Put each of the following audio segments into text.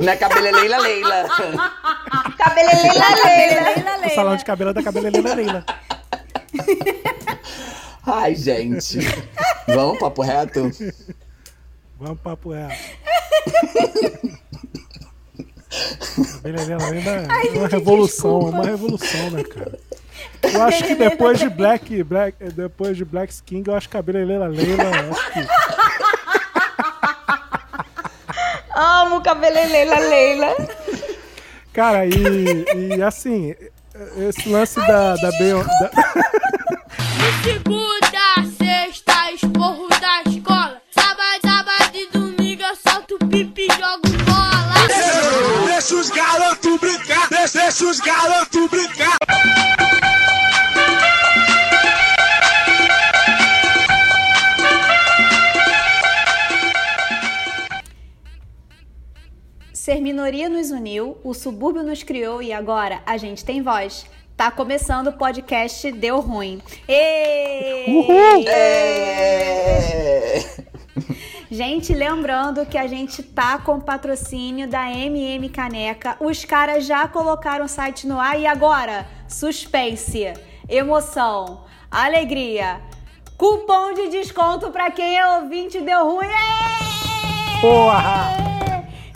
Não é cabeleleila Leila. cabeleleila Leila. O salão de cabelo é da cabeleleila Leila. Ai, gente. Vamos, papo reto? Vamos, papo reto. Cabeleleila Leila é uma revolução, é uma revolução, né, cara? Eu acho que depois de Black, Black, depois de Black King, eu acho que cabeleleila Leila, acho que Amo cabeleleila Leila. Cara, e, e assim, esse lance da, da Beyoncé. De segunda, sexta, esporro da escola. Sábado, sábado e domingo eu solto pipi e jogo bola. Deixa os garotos brincar, deixa, deixa os garotos brincar. Ser minoria nos uniu, o subúrbio nos criou e agora a gente tem voz. Tá começando o podcast Deu Ruim. Êêêê! Uhul! É... Gente, lembrando que a gente tá com patrocínio da MM Caneca. Os caras já colocaram o site no ar e agora, suspense, emoção, alegria, cupom de desconto para quem é ouvinte deu ruim. Êêêê! Porra!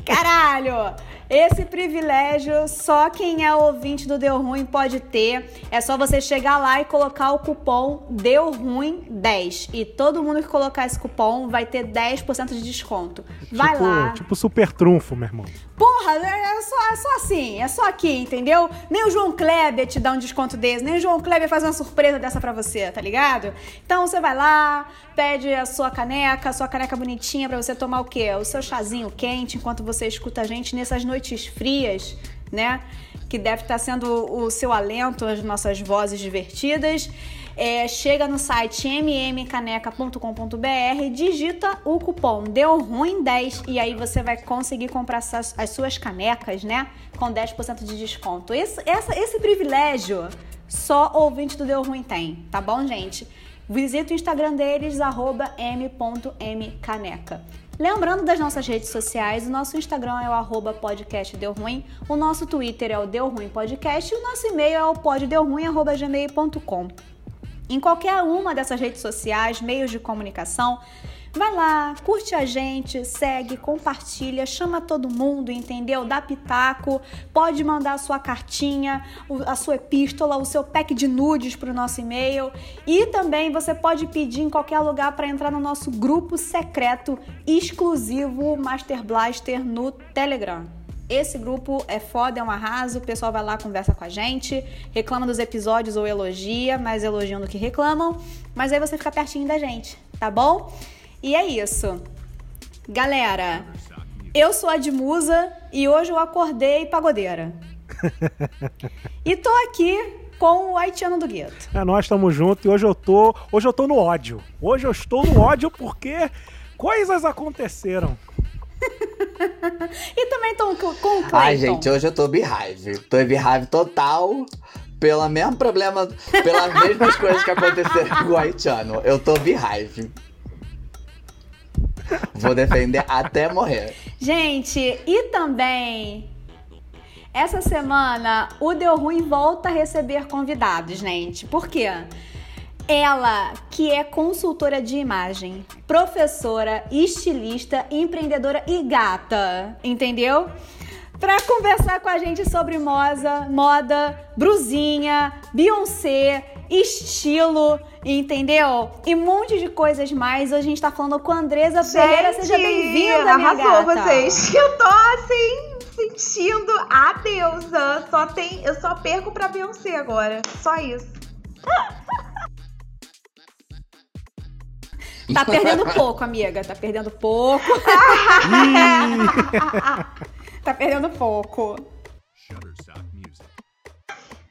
Caralho! Esse privilégio só quem é ouvinte do Deu Ruim pode ter. É só você chegar lá e colocar o cupom Deu Ruim 10 e todo mundo que colocar esse cupom vai ter 10% de desconto. Vai tipo, lá. Tipo super trunfo, meu irmão. Porra, é só, é só assim, é só aqui, entendeu? Nem o João Kleber te dá um desconto desse, nem o João Kleber faz uma surpresa dessa pra você, tá ligado? Então você vai lá, pede a sua caneca, a sua caneca bonitinha pra você tomar o quê? O seu chazinho quente enquanto você escuta a gente nessas noites frias, né? Que deve estar sendo o seu alento, as nossas vozes divertidas. É, chega no site mmcaneca.com.br, digita o cupom Deu Ruim 10 e aí você vai conseguir comprar as, as suas canecas, né? Com 10% de desconto. Esse, essa, esse privilégio só ouvinte do Deu Ruim tem, tá bom, gente? Visita o Instagram deles, arroba m.mcaneca. Lembrando das nossas redes sociais, o nosso Instagram é o arroba podcast Deu Ruim, o nosso Twitter é o Deu Ruim Podcast e o nosso e-mail é o poddeuruim.gmail.com. Em qualquer uma dessas redes sociais, meios de comunicação, vai lá, curte a gente, segue, compartilha, chama todo mundo, entendeu? Dá pitaco, pode mandar a sua cartinha, a sua epístola, o seu pack de nudes para o nosso e-mail. E também você pode pedir em qualquer lugar para entrar no nosso grupo secreto exclusivo Master Blaster no Telegram. Esse grupo é foda, é um arraso, o pessoal vai lá, conversa com a gente, reclama dos episódios ou elogia, mais elogiam do que reclamam, mas aí você fica pertinho da gente, tá bom? E é isso. Galera, eu sou a Edmusa e hoje eu acordei pagodeira. e tô aqui com o haitiano do gueto. É, nós estamos juntos e hoje eu tô, hoje eu tô no ódio. Hoje eu estou no ódio porque coisas aconteceram. e também tô com, o Clayton. Ai, gente, hoje eu tô beehive. Tô em beehive total. Pelo mesmo problema, pelas mesmas coisas que aconteceram com o haitiano. Eu tô beehive. Vou defender até morrer. Gente, e também essa semana o Deu Ruim volta a receber convidados, gente. Por quê? Ela, que é consultora de imagem, professora, estilista, empreendedora e gata, entendeu? Para conversar com a gente sobre moda, moda, brusinha, Beyoncé, estilo, entendeu? E um monte de coisas mais. Hoje a gente tá falando com a Andresa Gente, Ferreira. Seja bem-vinda, minha arrasou gata. vocês. Eu tô assim sentindo a deusa. Só tem, eu só perco pra Beyoncé agora. Só isso. Tá perdendo pouco, amiga. Tá perdendo pouco. tá perdendo pouco.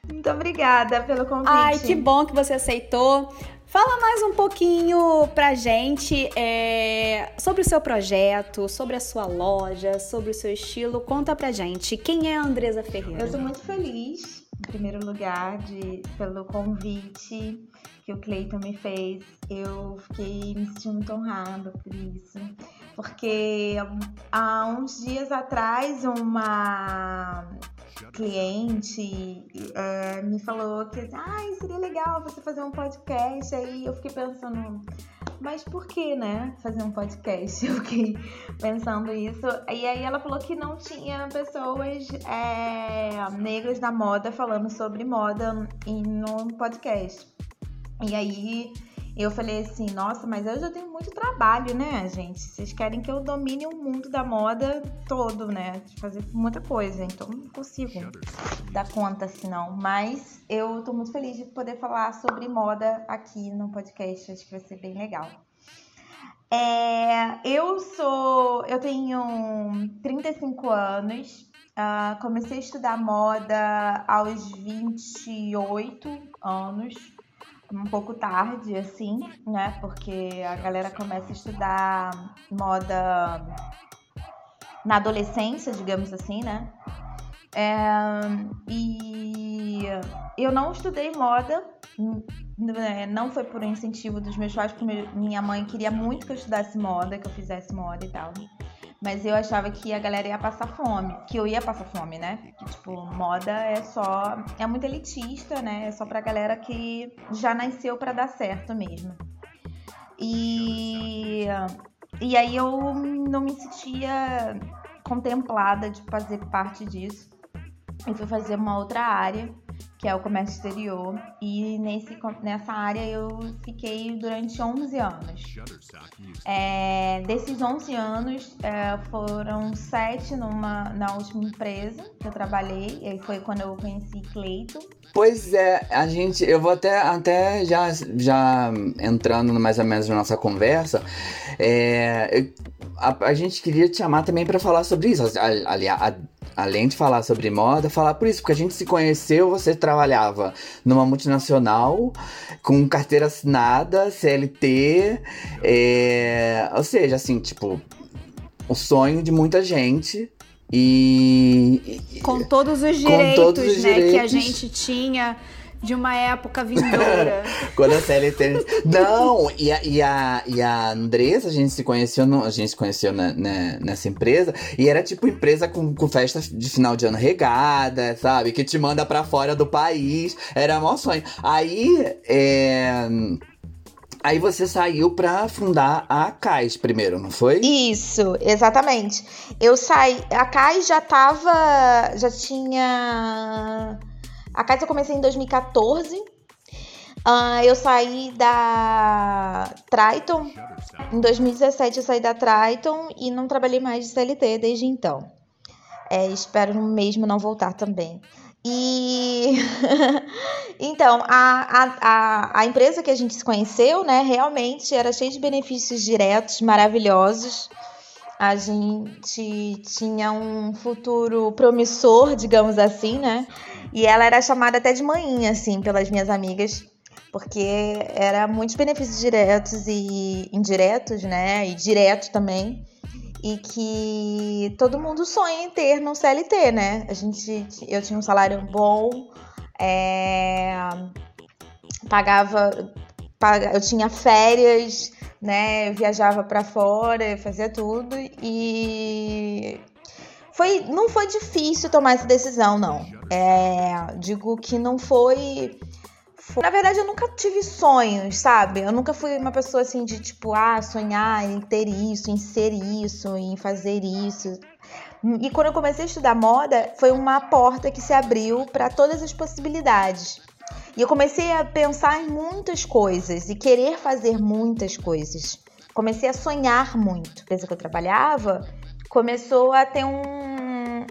Muito obrigada pelo convite. Ai, que bom que você aceitou. Fala mais um pouquinho pra gente é, sobre o seu projeto, sobre a sua loja, sobre o seu estilo. Conta pra gente. Quem é a Andresa Ferreira? Eu tô muito feliz, em primeiro lugar, de, pelo convite que o Cleiton me fez. Eu fiquei me sentindo honrada por isso. porque há uns dias atrás uma cliente é, me falou que ah, seria legal você fazer um podcast. Aí eu fiquei pensando, mas por que, né? Fazer um podcast? Eu fiquei pensando isso. E aí ela falou que não tinha pessoas é, negras na moda falando sobre moda em no podcast. E aí eu falei assim, nossa, mas eu já tenho muito trabalho, né, gente? Vocês querem que eu domine o mundo da moda todo, né? De fazer muita coisa, então não consigo dar conta assim, não. Mas eu tô muito feliz de poder falar sobre moda aqui no podcast, acho que vai ser bem legal. É, eu sou, eu tenho 35 anos, uh, comecei a estudar moda aos 28 anos, um pouco tarde, assim, né? Porque a galera começa a estudar moda na adolescência, digamos assim, né? É, e eu não estudei moda, né, não foi por incentivo dos meus pais, porque minha mãe queria muito que eu estudasse moda, que eu fizesse moda e tal. Mas eu achava que a galera ia passar fome, que eu ia passar fome, né? Que, tipo, moda é só. É muito elitista, né? É só pra galera que já nasceu para dar certo mesmo. E. E aí eu não me sentia contemplada de fazer parte disso. E fui fazer uma outra área que é o comércio exterior. E nesse, nessa área eu fiquei durante 11 anos. É, desses 11 anos, é, foram 7 numa, na última empresa que eu trabalhei. E foi quando eu conheci Cleito. Pois é, a gente, eu vou até, até já, já entrando mais ou menos na nossa conversa, é, a, a, gente queria te chamar também para falar sobre isso. Aliás, além de falar sobre moda, falar por isso, porque a gente se conheceu, você trabalhava numa multinacional, com carteira assinada, CLT, é, ou seja, assim, tipo, o sonho de muita gente. E. Com todos os direitos, todos os né, direitos. que a gente tinha de uma época vindoura. Quando a CLT. Não, e a, e, a, e a Andressa, a gente se conheceu, no, a gente se conheceu na, na, nessa empresa, e era tipo empresa com, com festa de final de ano regada, sabe? Que te manda pra fora do país. Era maior sonho. Aí. É... Aí você saiu para fundar a CAIS primeiro, não foi? Isso, exatamente. Eu saí. A CAIS já tava. Já tinha a casa eu comecei em 2014. Uh, ah, eu saí da Triton. Em 2017 eu saí da Triton e não trabalhei mais de CLT desde então. É, espero mesmo não voltar também. E então, a, a, a, empresa que a gente se conheceu, né, realmente era cheia de benefícios diretos, maravilhosos. A gente tinha um futuro promissor, digamos assim, né? E ela era chamada até de manhinha, assim, pelas minhas amigas, porque era muitos benefícios diretos e indiretos, né? E direto também. E que todo mundo sonha em ter no CLT, né? A gente, eu tinha um salário bom, é, pagava, eu tinha férias, né? Eu viajava para fora, fazia tudo e foi, não foi difícil tomar essa decisão, não. É, digo que não foi, foi. Na verdade, eu nunca tive sonhos, sabe? Eu nunca fui uma pessoa assim de tipo, ah, sonhar em ter isso, em ser isso, em fazer isso. E quando eu comecei a estudar moda, foi uma porta que se abriu para todas as possibilidades. E eu comecei a pensar em muitas coisas e querer fazer muitas coisas. Comecei a sonhar muito. A empresa que eu trabalhava começou a ter um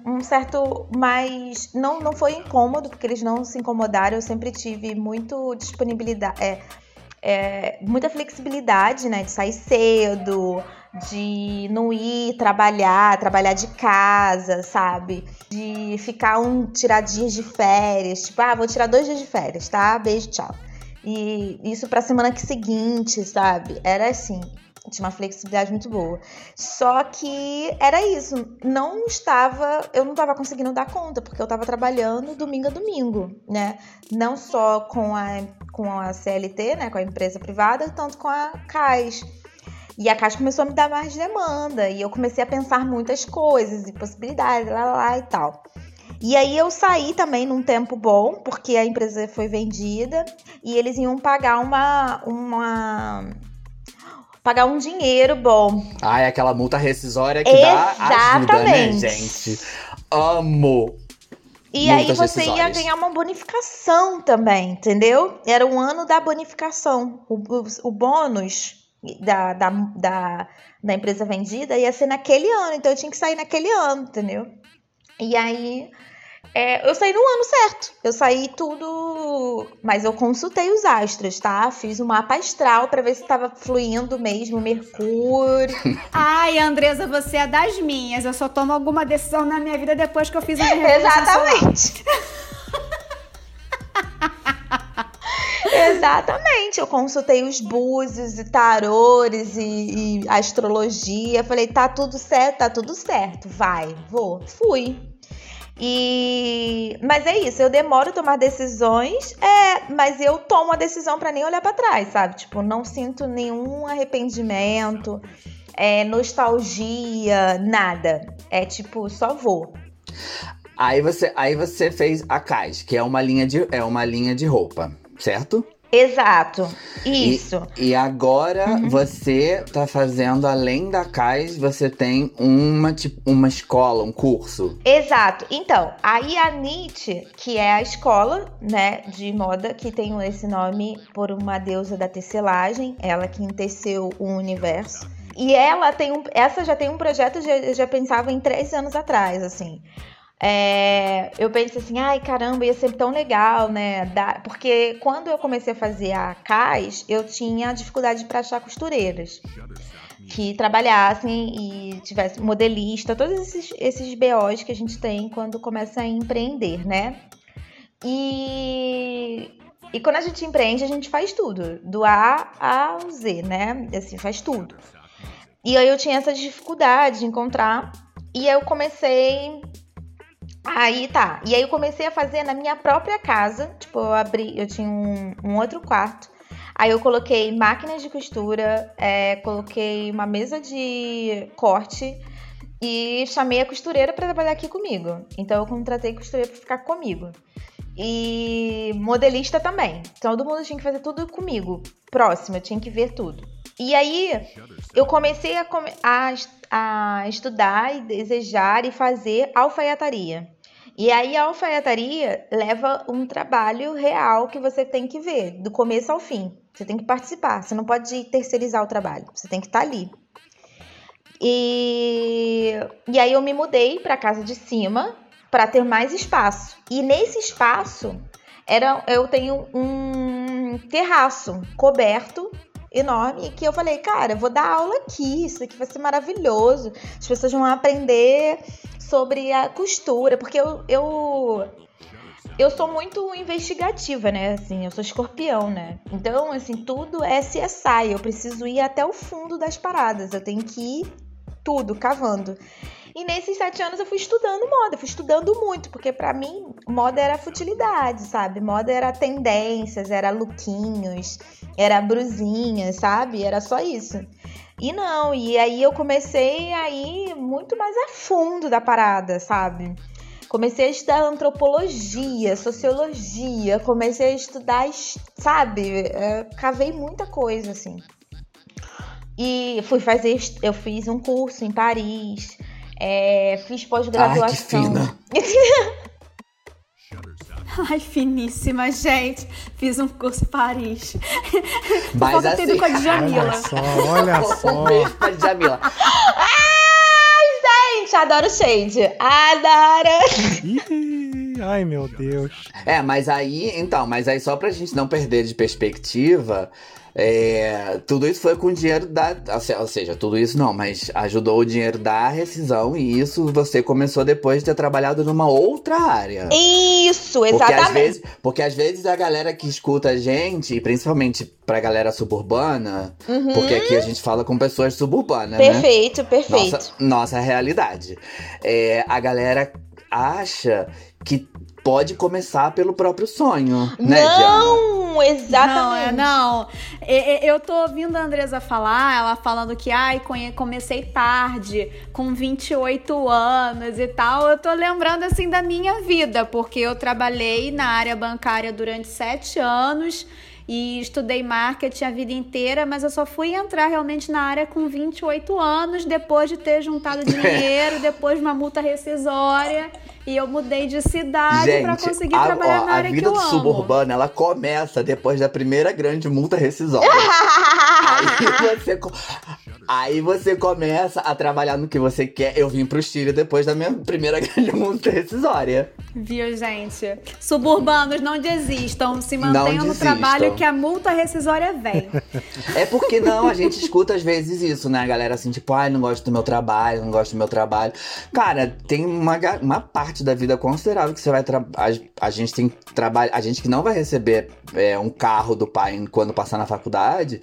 um certo mais. Não, não foi incômodo, porque eles não se incomodaram. Eu sempre tive muito disponibilidade. É, é, muita flexibilidade, né? De sair cedo, de não ir trabalhar, trabalhar de casa, sabe? De ficar um, tirar dias de férias, tipo, ah, vou tirar dois dias de férias, tá? Beijo, tchau. E isso pra semana que seguinte, sabe? Era assim tinha uma flexibilidade muito boa. Só que era isso, não estava, eu não estava conseguindo dar conta, porque eu estava trabalhando domingo a domingo, né? Não só com a, com a CLT, né, com a empresa privada, tanto com a CAIS. E a Caixa começou a me dar mais demanda. E eu comecei a pensar muitas coisas e possibilidades, lá, lá, lá e tal. E aí eu saí também num tempo bom, porque a empresa foi vendida e eles iam pagar uma. uma pagar um dinheiro bom. Ah, é aquela multa rescisória que dá ajuda, né, Exatamente. gente? Amo. E aí você ia ganhar uma bonificação também, entendeu? Era o ano da bonificação. O, o, o bônus da, da, da, da empresa vendida ia ser naquele ano. Então eu tinha que sair naquele ano, entendeu? E aí é, eu saí no ano certo. Eu saí tudo. Mas eu consultei os astros, tá? Fiz um mapa astral pra ver se tava fluindo mesmo Mercúrio. Ai, Andresa, você é das minhas. Eu só tomo alguma decisão na minha vida depois que eu fiz a minha. Exatamente. Exatamente, eu consultei os búzios e tarores e, e astrologia. Falei, tá tudo certo, tá tudo certo, vai, vou. Fui. E mas é isso, eu demoro a tomar decisões, é, mas eu tomo a decisão pra nem olhar pra trás, sabe? Tipo, não sinto nenhum arrependimento, é, nostalgia, nada. É tipo, só vou. Aí você, aí você fez a Cais, que é uma linha de, é uma linha de roupa, certo? Exato. Isso. E agora Uhum. você tá fazendo, além da Cais, você tem uma, tipo, uma escola, um curso. Exato. Então, aí a NIT, que é a escola, né, de moda, que tem esse nome por uma deusa da tecelagem, ela que enteceu o universo. E ela tem um. Essa já tem um projeto, já, eu já pensava em três anos atrás, assim. É, eu pensei assim, ai caramba, ia ser tão legal, né? Dar- porque quando eu comecei a fazer a CAIS, eu tinha dificuldade para achar costureiras que trabalhassem e tivesse modelista, todos esses, esses BOs que a gente tem quando começa a empreender, né? E, e quando a gente empreende, a gente faz tudo, do A ao Z, né? Assim, faz tudo. E aí eu tinha essa dificuldade de encontrar, e aí eu comecei. Aí tá. E aí eu comecei a fazer na minha própria casa. Tipo, eu abri, eu tinha um, um outro quarto. Aí eu coloquei máquinas de costura, é, coloquei uma mesa de corte e chamei a costureira para trabalhar aqui comigo. Então eu contratei costureira para ficar comigo. E modelista também. Todo mundo tinha que fazer tudo comigo. Próximo, eu tinha que ver tudo. E aí eu comecei a, a a estudar e desejar e fazer alfaiataria. E aí a alfaiataria leva um trabalho real que você tem que ver, do começo ao fim. Você tem que participar, você não pode terceirizar o trabalho, você tem que estar ali. E, e aí eu me mudei para a casa de cima para ter mais espaço. E nesse espaço era eu tenho um terraço coberto enorme que eu falei, cara, vou dar aula aqui, isso aqui vai ser maravilhoso. As pessoas vão aprender sobre a costura, porque eu, eu eu sou muito investigativa, né? Assim, eu sou escorpião, né? Então, assim, tudo é CSI. Eu preciso ir até o fundo das paradas. Eu tenho que ir tudo, cavando. E nesses sete anos eu fui estudando moda, fui estudando muito, porque pra mim moda era futilidade, sabe? Moda era tendências, era lookinhos, era brusinha, sabe? Era só isso. E não, e aí eu comecei a ir muito mais a fundo da parada, sabe? Comecei a estudar antropologia, sociologia, comecei a estudar, es- sabe? É, cavei muita coisa, assim. E fui fazer, eu fiz um curso em Paris, é, fiz Ai, que pós-graduação. fina. Ai, finíssima, gente. Fiz um curso em Paris. Mas Falta ter assim- com a Djamila. Olha só, olha só. Um beijo pra Djamila. Gente, adoro shade. Adoro! Ai, meu Deus. É, mas aí, então, mas aí só pra gente não perder de perspectiva, é, tudo isso foi com o dinheiro da. Ou seja, tudo isso não, mas ajudou o dinheiro da rescisão e isso você começou depois de ter trabalhado numa outra área. Isso, Porque às, exatamente. vezes, porque às vezes a galera que escuta a gente, e principalmente pra galera suburbana, Uhum. porque aqui a gente fala com pessoas suburbanas, né? Perfeito, perfeito. Nossa, nossa realidade. É, a galera acha que pode começar pelo próprio sonho, né, Diana? não, exatamente. Não, é, não. Eu tô ouvindo a Andresa falar, ela falando que, ai, comecei tarde, com 28 anos e tal. Eu tô lembrando, assim, da minha vida, porque eu trabalhei na área bancária durante sete anos e estudei marketing a vida inteira, mas eu só fui entrar realmente na área com 28 anos, depois de ter juntado dinheiro, depois de uma multa rescisória. E eu mudei de cidade pra conseguir a, trabalhar ó, na a área que vida eu do amo. suburbano, ela começa depois da primeira grande multa rescisória. aí, você, aí você começa a trabalhar no que você quer. Eu vim pro Chile depois da minha primeira grande multa rescisória. Viu, gente? Suburbanos, não desistam. Se mantenham no trabalho que a multa rescisória vem. É porque não, a gente escuta às vezes isso, né? A galera assim, tipo, ai, não gosto do meu trabalho, não gosto do meu trabalho. Cara, tem uma, uma parte da vida considerável que você vai trabalhar. A gente tem trabalho. A gente que não vai receber é, um carro do pai quando passar na faculdade.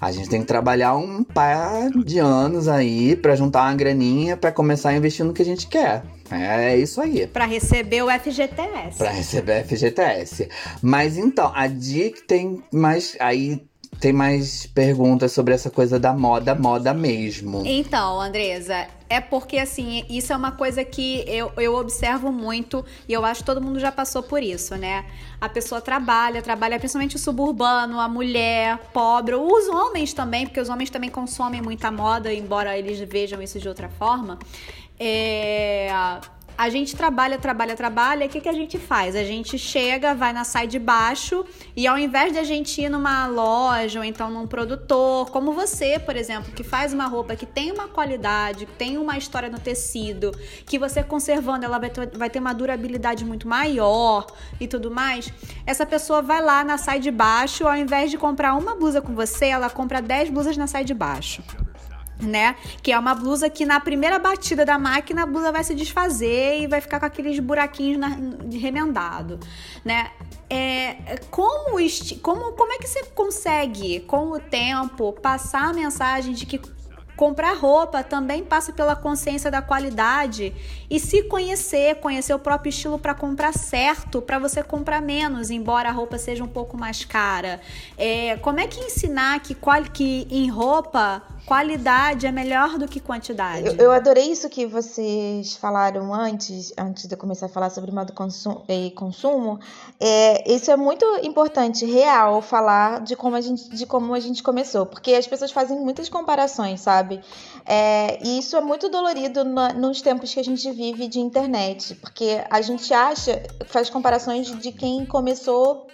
A gente tem que trabalhar um par de anos aí pra juntar uma graninha pra começar a investir no que a gente quer. É isso aí. Pra receber o FGTS. Pra receber FGTS. Mas então, a dica tem mais. Aí tem mais perguntas sobre essa coisa da moda, moda mesmo. Então, Andresa, é porque assim, isso é uma coisa que eu, eu observo muito e eu acho que todo mundo já passou por isso, né? A pessoa trabalha, trabalha principalmente o suburbano, a mulher, pobre, os homens também, porque os homens também consomem muita moda, embora eles vejam isso de outra forma. É, A gente trabalha, trabalha, trabalha. O que, que a gente faz? A gente chega, vai na sai de baixo e ao invés de a gente ir numa loja ou então num produtor, como você, por exemplo, que faz uma roupa que tem uma qualidade, que tem uma história no tecido, que você conservando ela vai ter, vai ter uma durabilidade muito maior e tudo mais, essa pessoa vai lá na sai de baixo, ao invés de comprar uma blusa com você, ela compra 10 blusas na sai de baixo né? Que é uma blusa que na primeira batida da máquina a blusa vai se desfazer e vai ficar com aqueles buraquinhos na, remendado, né? É, como, como, como é que você consegue, com o tempo, passar a mensagem de que comprar roupa também passa pela consciência da qualidade e se conhecer, conhecer o próprio estilo para comprar certo, para você comprar menos, embora a roupa seja um pouco mais cara. É, como é que ensinar que, que em roupa qualidade é melhor do que quantidade? Eu, eu adorei isso que vocês falaram antes, antes de eu começar a falar sobre modo consumo, e consumo. É, isso é muito importante, real, falar de como a gente, de como a gente começou, porque as pessoas fazem muitas comparações, sabe? É, e isso é muito dolorido nos tempos que a gente vive de internet, porque a gente acha, faz comparações de quem começou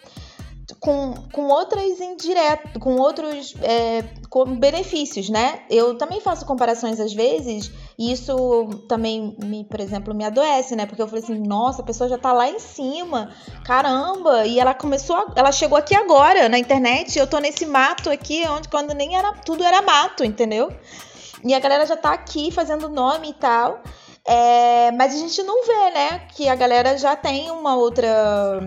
com, com outras indiretas, com outros é, com benefícios, né? Eu também faço comparações às vezes, e isso também, me, por exemplo, me adoece, né? Porque eu falei assim, nossa, a pessoa já tá lá em cima, caramba, e ela começou, a- ela chegou aqui agora na internet, eu tô nesse mato aqui, onde quando nem era, tudo era mato, entendeu? E a galera já tá aqui fazendo nome e tal. É, mas a gente não vê, né? Que a galera já tem uma outra.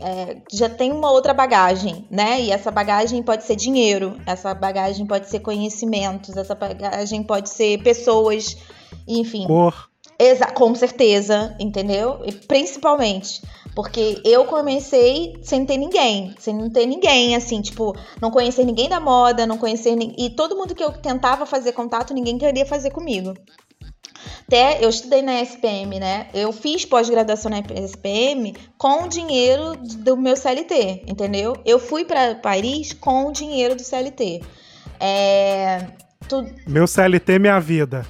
é, já tem uma outra bagagem, né? E essa bagagem pode ser dinheiro, essa bagagem pode ser conhecimentos, essa bagagem pode ser pessoas, enfim. Cor. Exa com certeza, entendeu? E principalmente. Porque eu comecei sem ter ninguém, sem não ter ninguém, assim, tipo, não conhecer ninguém da moda, não conhecer ninguém. E todo mundo que eu tentava fazer contato, ninguém queria fazer comigo. Até eu estudei na SPM, né? Eu fiz pós-graduação na SPM com o dinheiro do meu CLT, entendeu? Eu fui para Paris com o dinheiro do CLT. É. Tu, Meu CLT, minha vida.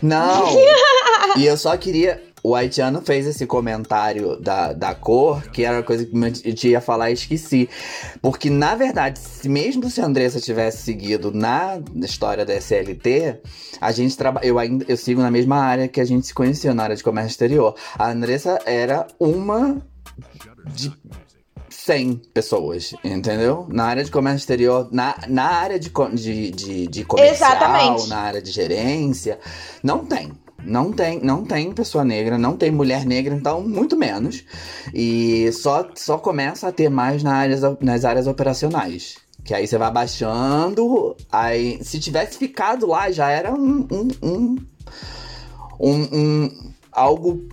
Não! e eu só queria. O haitiano fez esse comentário da, da cor, que era uma coisa que eu te ia falar e esqueci. Porque, na verdade, se mesmo se a Andressa tivesse seguido na história da SLT, a gente trabalha. Eu ainda eu sigo na mesma área que a gente se conheceu, na área de comércio exterior. A Andressa era uma de 100 pessoas, entendeu? Na área de comércio exterior, na, na área de, de, de, de comercial, Exatamente. na área de gerência, não tem. Não tem, não tem pessoa negra, não tem mulher negra, então muito menos. E só, só começa a ter mais na áreas, nas áreas operacionais. Que aí você vai baixando, aí se tivesse ficado lá já era um, um, um, um- um- algo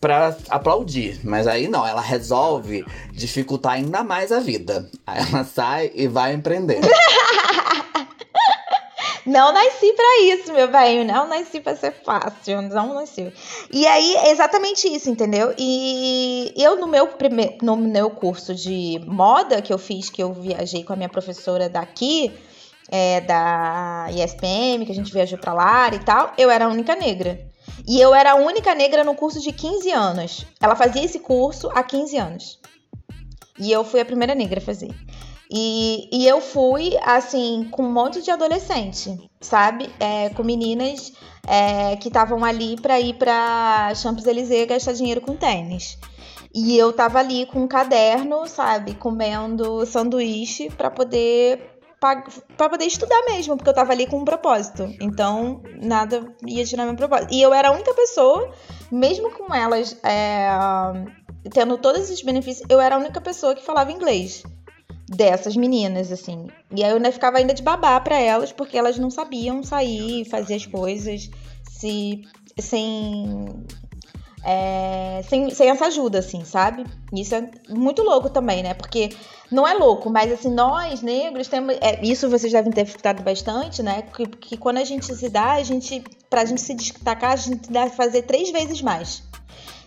pra aplaudir. Mas aí não, ela resolve dificultar ainda mais a vida. Aí ela sai e vai empreender. Não nasci pra isso, meu bem. Não nasci pra ser fácil. Não nasci. E aí, é exatamente isso, entendeu? E eu, no meu, no meu curso de moda que eu fiz, que eu viajei com a minha professora daqui, é, da ISPM, que a gente viajou pra lá e tal, eu era a única negra. E eu era a única negra no curso de 15 anos. Ela fazia esse curso há 15 anos. E eu fui a primeira negra a fazer. E, e eu fui, assim, com um monte de adolescente, sabe? É, com meninas é, que estavam ali para ir pra Champs-Élysées gastar dinheiro com tênis. E eu tava ali com um caderno, sabe? Comendo sanduíche para poder para poder estudar mesmo, porque eu tava ali com um propósito. Então, nada ia tirar meu propósito. E eu era a única pessoa, mesmo com elas é, tendo todos esses benefícios, eu era a única pessoa que falava inglês dessas meninas, assim. E aí eu ainda ficava ainda de babá para elas, porque elas não sabiam sair, fazer as coisas se, sem, é, sem, sem essa ajuda, assim, sabe? Isso é muito louco também, né? Porque não é louco, mas assim, nós negros temos. É, isso vocês devem ter escutado bastante, né? Que, que quando a gente se dá, a gente. Pra gente se destacar, a gente deve fazer três vezes mais.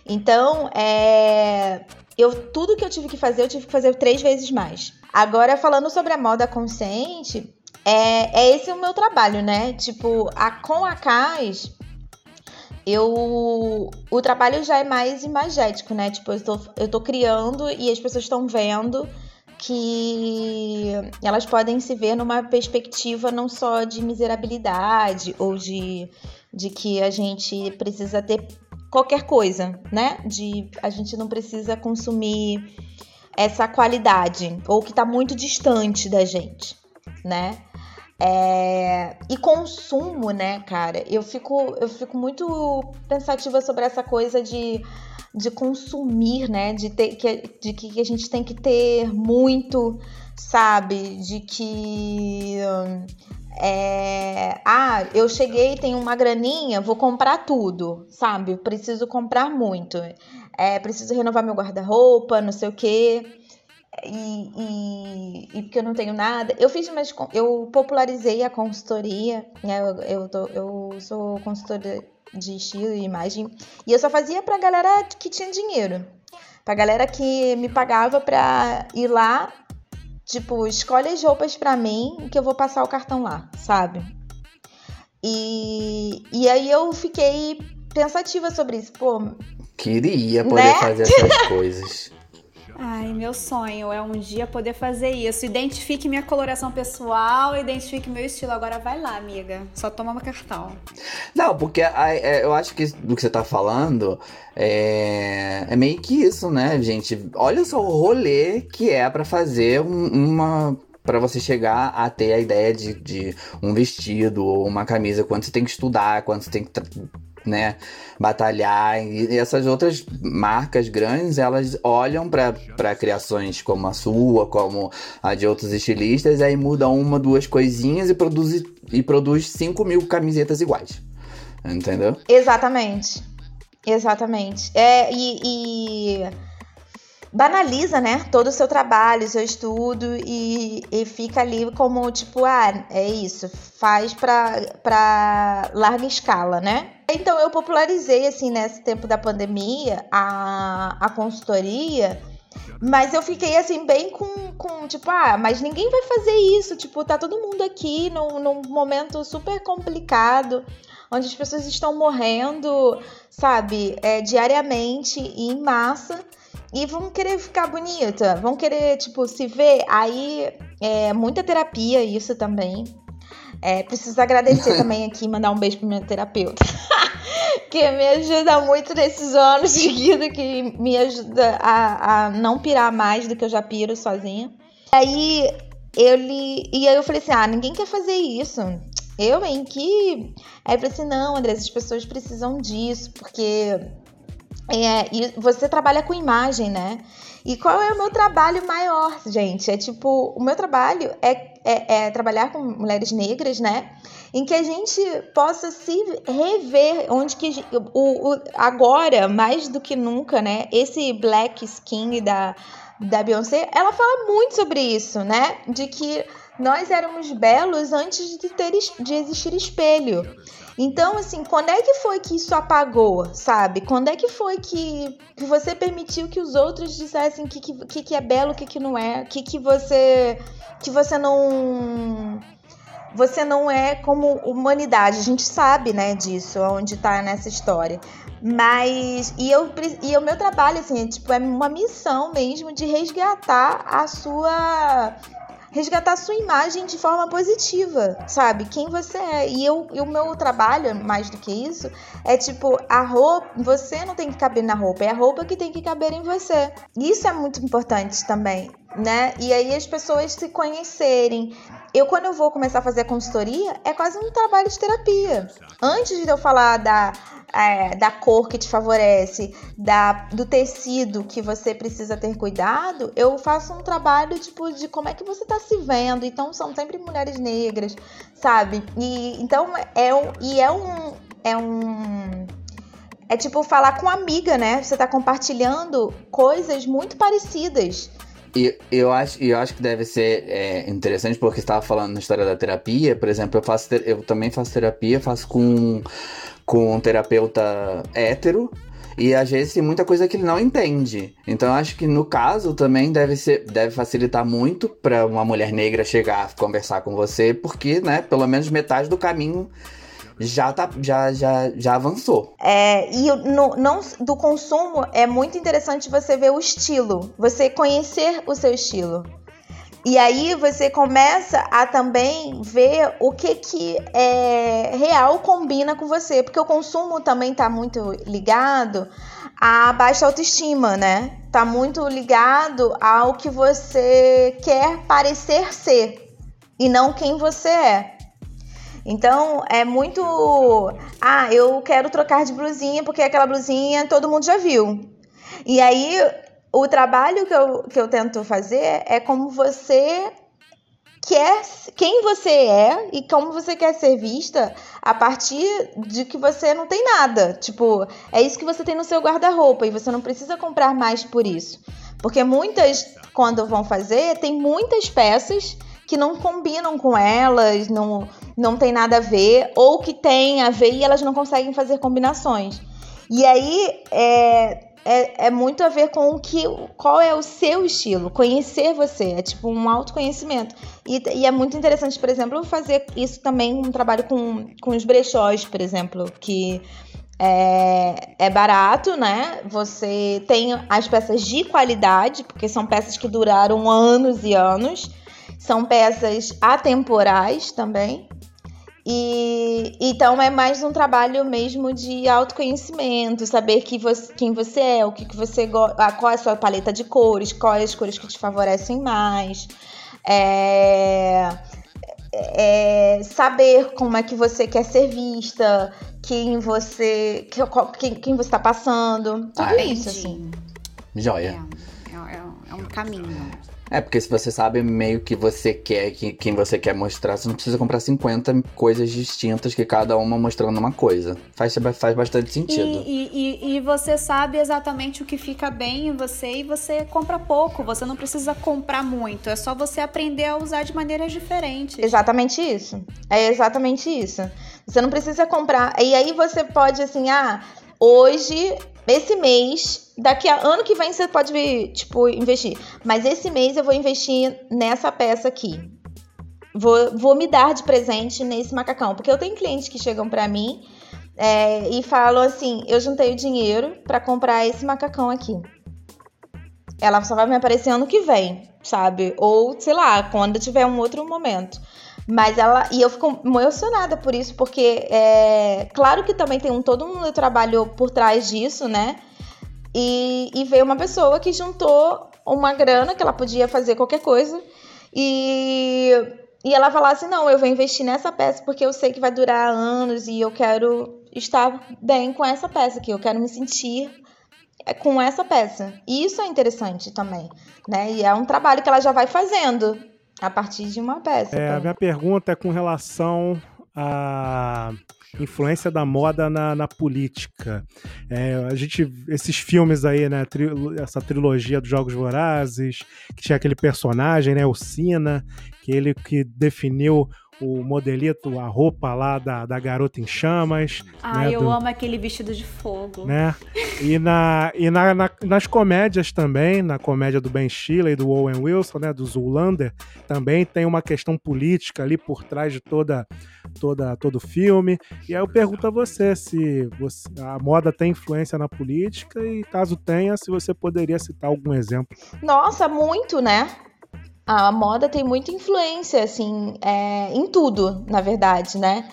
Então, é, eu tudo que eu tive que fazer, eu tive que fazer três vezes mais. Agora, falando sobre a moda consciente, é, é esse o meu trabalho, né? Tipo, a, com a CAS, eu. O trabalho já é mais imagético, né? Tipo, eu tô, eu tô criando e as pessoas estão vendo que elas podem se ver numa perspectiva não só de miserabilidade ou de, de que a gente precisa ter qualquer coisa, né? De a gente não precisa consumir essa qualidade ou que está muito distante da gente, né? É... E consumo, né, cara? Eu fico, eu fico muito pensativa sobre essa coisa de, de consumir, né? De, ter, que, de que a gente tem que ter muito, sabe? De que. É, ah, eu cheguei, tenho uma graninha, vou comprar tudo, sabe? Preciso comprar muito é, preciso renovar meu guarda-roupa, não sei o quê. E, e, e, porque eu não tenho nada. Eu fiz mais. Eu popularizei a consultoria, né? Eu, eu, tô, eu sou consultora de estilo e imagem. E eu só fazia pra galera que tinha dinheiro. Pra galera que me pagava pra ir lá, tipo, escolhe as roupas pra mim que eu vou passar o cartão lá, sabe? E, e aí eu fiquei pensativa sobre isso. Pô, Queria poder né? fazer essas coisas. Ai, meu sonho é um dia poder fazer isso. Identifique minha coloração pessoal, identifique meu estilo. Agora vai lá, amiga. Só toma meu cartão. Não, porque é, eu acho que do que você tá falando é, é meio que isso, né, gente? Olha só o rolê que é para fazer um, uma para você chegar a ter a ideia de, de um vestido ou uma camisa, quando você tem que estudar, quando você tem que né, batalhar. E essas outras marcas grandes, elas olham para criações como a sua, como a de outros estilistas, aí mudam uma, duas coisinhas e produz, e produz 5 mil camisetas iguais. Entendeu? Exatamente. Exatamente. É, e... e banaliza, né, todo o seu trabalho, seu estudo e, e fica ali como tipo, ah, é isso, faz para larga escala, né? Então eu popularizei assim nesse tempo da pandemia a, a consultoria, mas eu fiquei assim bem com, com tipo, ah, mas ninguém vai fazer isso, tipo, tá todo mundo aqui num, num momento super complicado onde as pessoas estão morrendo, sabe, é, diariamente e em massa e vão querer ficar bonita, vão querer, tipo, se ver. Aí é muita terapia, isso também. É, preciso agradecer também aqui, mandar um beijo pro meu terapeuta. que me ajuda muito nesses anos seguidos, que me ajuda a, a não pirar mais do que eu já piro sozinha. Aí ele. E aí eu falei assim: ah, ninguém quer fazer isso. Eu, hein, que. Aí eu falei assim: não, André, as pessoas precisam disso, porque é, e você trabalha com imagem, né? E qual é o meu trabalho maior, gente? É tipo, o meu trabalho é, é, é trabalhar com mulheres negras, né? Em que a gente possa se rever onde que o, o agora mais do que nunca, né? Esse black skin da da Beyoncé, ela fala muito sobre isso, né? De que nós éramos belos antes de ter de existir espelho. Então, assim, quando é que foi que isso apagou, sabe? Quando é que foi que, você permitiu que os outros dissessem o que, que, que é belo, o que, que não é, o que, que você que você não você não é como humanidade. A gente sabe, né, disso, onde tá nessa história. Mas e eu e o meu trabalho assim, é, tipo, é uma missão mesmo de resgatar a sua resgatar sua imagem de forma positiva, sabe? Quem você é. E, eu, e o meu trabalho, mais do que isso, é tipo, a roupa, você não tem que caber na roupa, é a roupa que tem que caber em você. Isso é muito importante também, né? E aí as pessoas se conhecerem. Eu, quando eu vou começar a fazer a consultoria, é quase um trabalho de terapia. Antes de eu falar da é, da cor que te favorece, da, do tecido que você precisa ter cuidado, eu faço um trabalho tipo de como é que você está se vendo. Então são sempre mulheres negras, sabe? E então é e é um é um é tipo falar com amiga, né? Você está compartilhando coisas muito parecidas. E eu acho, eu acho que deve ser é, interessante, porque você estava falando na história da terapia, por exemplo, eu, faço, eu também faço terapia, faço com com um terapeuta hétero. E às vezes tem muita coisa que ele não entende. Então eu acho que no caso também deve ser deve facilitar muito para uma mulher negra chegar conversar com você, porque, né, pelo menos metade do caminho já tá já já, já avançou. É, e no, não do consumo é muito interessante você ver o estilo, você conhecer o seu estilo. E aí você começa a também ver o que que é real combina com você, porque o consumo também está muito ligado à baixa autoestima, né? Tá muito ligado ao que você quer parecer ser e não quem você é. Então é muito. Ah, eu quero trocar de blusinha porque aquela blusinha todo mundo já viu. E aí o trabalho que eu, que eu tento fazer é como você quer, quem você é e como você quer ser vista a partir de que você não tem nada. Tipo, é isso que você tem no seu guarda-roupa e você não precisa comprar mais por isso. Porque muitas, quando vão fazer, tem muitas peças que não combinam com elas, não, não tem nada a ver, ou que tem a ver e elas não conseguem fazer combinações. E aí, é, é, é muito a ver com o que, qual é o seu estilo, conhecer você, é tipo um autoconhecimento. E, e é muito interessante, por exemplo, fazer isso também um trabalho com, com os brechós, por exemplo, que é, é barato, né? Você tem as peças de qualidade, porque são peças que duraram anos e anos, são peças atemporais também. E então é mais um trabalho mesmo de autoconhecimento, saber que você, quem você é, o que, que você gosta, qual é a sua paleta de cores, quais as cores que te favorecem mais. É, é, saber como é que você quer ser vista, quem você. quem, quem você está passando. Tudo ah, isso, assim. Joia. É, é, é um caminho. É, porque se você sabe meio que você quer, que, quem você quer mostrar, você não precisa comprar 50 coisas distintas que cada uma mostrando uma coisa. Faz, faz bastante sentido. E, e, e, você sabe exatamente o que fica bem em você e você compra pouco. Você não precisa comprar muito. É só você aprender a usar de maneiras diferentes. Exatamente isso. É exatamente isso. Você não precisa comprar. E aí você pode, assim, ah, hoje esse mês, daqui a ano que vem você pode, tipo, investir. Mas esse mês eu vou investir nessa peça aqui. Vou, vou me dar de presente nesse macacão. Porque eu tenho clientes que chegam para mim é, e falam assim: eu juntei o dinheiro para comprar esse macacão aqui. Ela só vai me aparecer ano que vem, sabe? Ou, sei lá, quando tiver um outro momento. Mas ela. E eu fico emocionada por isso, porque é claro que também tem um todo um trabalho por trás disso, né? E, e veio uma pessoa que juntou uma grana que ela podia fazer qualquer coisa. E, e ela falasse: não, eu vou investir nessa peça porque eu sei que vai durar anos e eu quero estar bem com essa peça aqui, eu quero me sentir com essa peça. E isso é interessante também, né? E é um trabalho que ela já vai fazendo A partir de uma peça. É, a tá? minha pergunta é com relação à influência da moda na, na política. É, a gente, esses filmes aí, né, tri- essa trilogia dos Jogos Vorazes, que tinha aquele personagem, né, o Sina, que ele que definiu o modelito, a roupa lá da, da garota em chamas. Ai, né, eu do- amo aquele vestido de fogo. né? E, na, e na, na- nas comédias também, na comédia do Ben Stiller e do Owen Wilson, né, do Zoolander, também tem uma questão política ali por trás de toda, toda todo o filme. E aí eu pergunto a você se você- a moda tem influência na política e caso tenha, se você poderia citar algum exemplo. Nossa, muito, né? A moda tem muita influência, assim, é, em tudo, na verdade, né?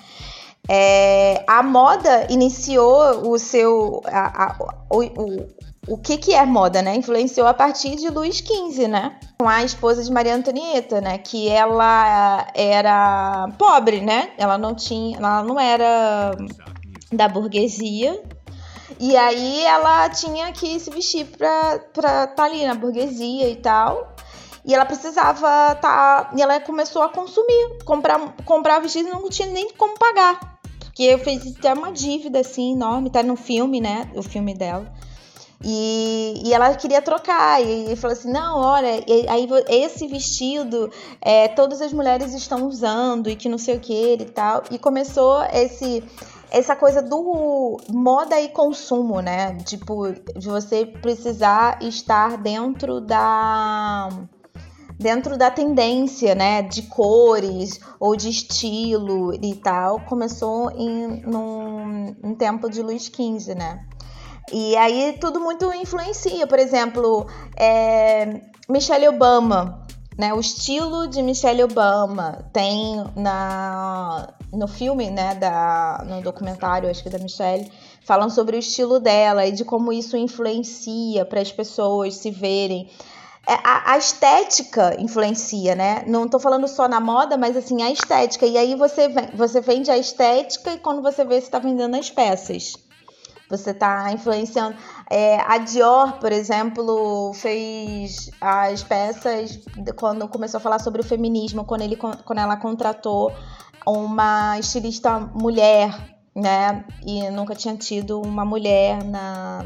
É, a moda iniciou o seu. a- a- o, o, o que, que é moda, né? Influenciou a partir de Luís XV, né? Com a esposa de Maria Antonieta, né? Que ela era pobre, né? Ela não tinha. Ela não era da burguesia. E aí ela tinha que se vestir pra estar tá ali na burguesia e tal. E ela precisava tá. E ela começou a consumir, comprar, comprar vestido e não tinha nem como pagar. Porque fez até uma dívida assim enorme, tá no filme, né? O filme dela. E, e ela queria trocar, e, e falou assim: não, olha, e- aí esse vestido é, todas as mulheres estão usando e que não sei o que e tal. E começou esse essa coisa do moda e consumo, né? Tipo, de você precisar estar dentro da dentro da tendência, né, de cores ou de estilo e tal, começou em num, num tempo de Luís XV, né? E aí tudo muito influencia, por exemplo, é, Michelle Obama, né? O estilo de Michelle Obama tem na no filme, né, da no documentário, acho que da Michelle, falam sobre o estilo dela e de como isso influencia para as pessoas se verem. É, A, a estética influencia, né? Não tô falando só na moda, mas assim, a estética. E aí você, você vende a estética e quando você vê, você tá vendendo as peças. Você tá influenciando. É, a Dior, por exemplo, fez as peças quando começou a falar sobre o feminismo, quando, ele, quando ela contratou uma estilista mulher, né? E nunca tinha tido uma mulher na,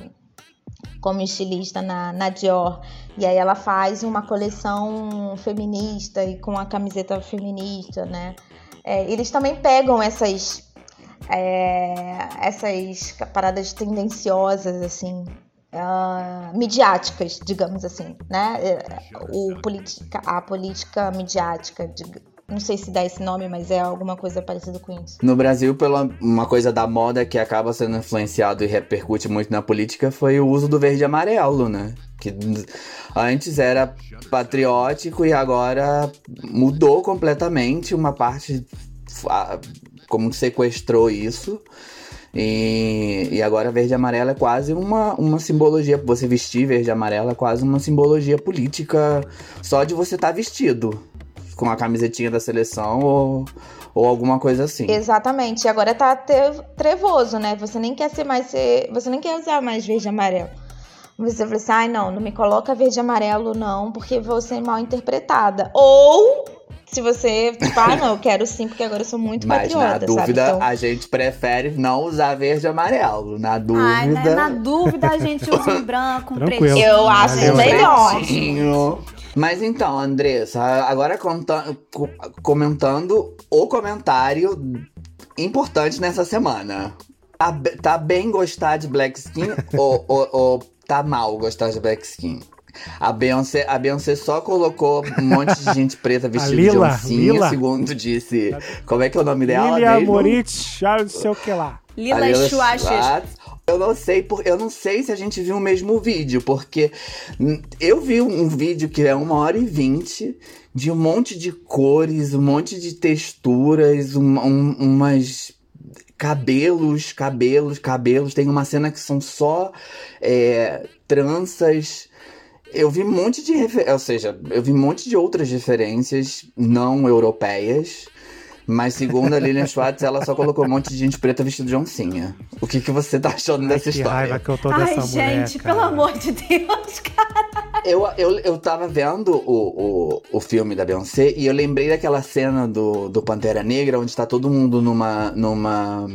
como estilista na, na Dior. E aí ela faz uma coleção feminista e com a camiseta feminista, né? É, eles também pegam essas é, essas paradas tendenciosas, assim, ah, midiáticas, digamos assim, né? É, O politica, a política midiática, não sei se dá esse nome, mas é alguma coisa parecida com isso. No Brasil, pela uma coisa da moda que acaba sendo influenciado e repercute muito na política foi o uso do verde e amarelo, né? Que antes era patriótico e agora mudou completamente. Uma parte como que sequestrou isso. E, e agora verde e amarelo é quase uma, uma simbologia. Você vestir verde e amarelo é quase uma simbologia política só de você estar vestido. Com a camisetinha da seleção ou, ou alguma coisa assim. Exatamente. E agora tá te- trevoso, né? Você nem quer ser mais. Ser, você nem quer usar mais verde e amarelo. Você fala assim, ai não, não me coloca verde e amarelo, não, porque vou ser mal interpretada. Ou se você, tipo, ah, não, eu quero sim, porque agora eu sou muito Mas na patriota, dúvida, sabe? Então, a gente prefere não usar verde e amarelo. Na dúvida. Ai, na, na dúvida a gente usa um branco, um Tranquilo. pretinho. Eu acho Valeu, melhor. Mas então, Andressa, agora comentando o comentário importante nessa semana. Tá, tá bem gostar de Black Skin ou, ou- ou tá mal gostar de Black Skin? A Beyoncé, a Beyoncé só colocou um monte de gente preta vestida Lila, de oncinha, Lila. segundo disse. Como é que é o nome dela? Lilia? Moritz, Charles, não sei o que lá. Lila Schwartz. Eu não sei, por, eu não sei se a gente viu o mesmo vídeo, porque eu vi um vídeo que é uma hora e vinte de um monte de cores, um monte de texturas, um- um- umas cabelos, cabelos, cabelos. Tem uma cena que são só é, tranças. Eu vi um monte de referências, ou seja, eu vi um monte de outras referências não europeias. Mas segundo a Lilian Schwartz, ela só colocou um monte de gente preta vestida de oncinha. O que, que você tá achando Ai, dessa que história? raiva que eu tô Ai, dessa mulher, gente, cara. pelo amor de Deus, cara. Eu, eu, eu tava vendo o, o, o filme da Beyoncé e eu lembrei daquela cena do, do Pantera Negra, onde tá todo mundo numa. numa.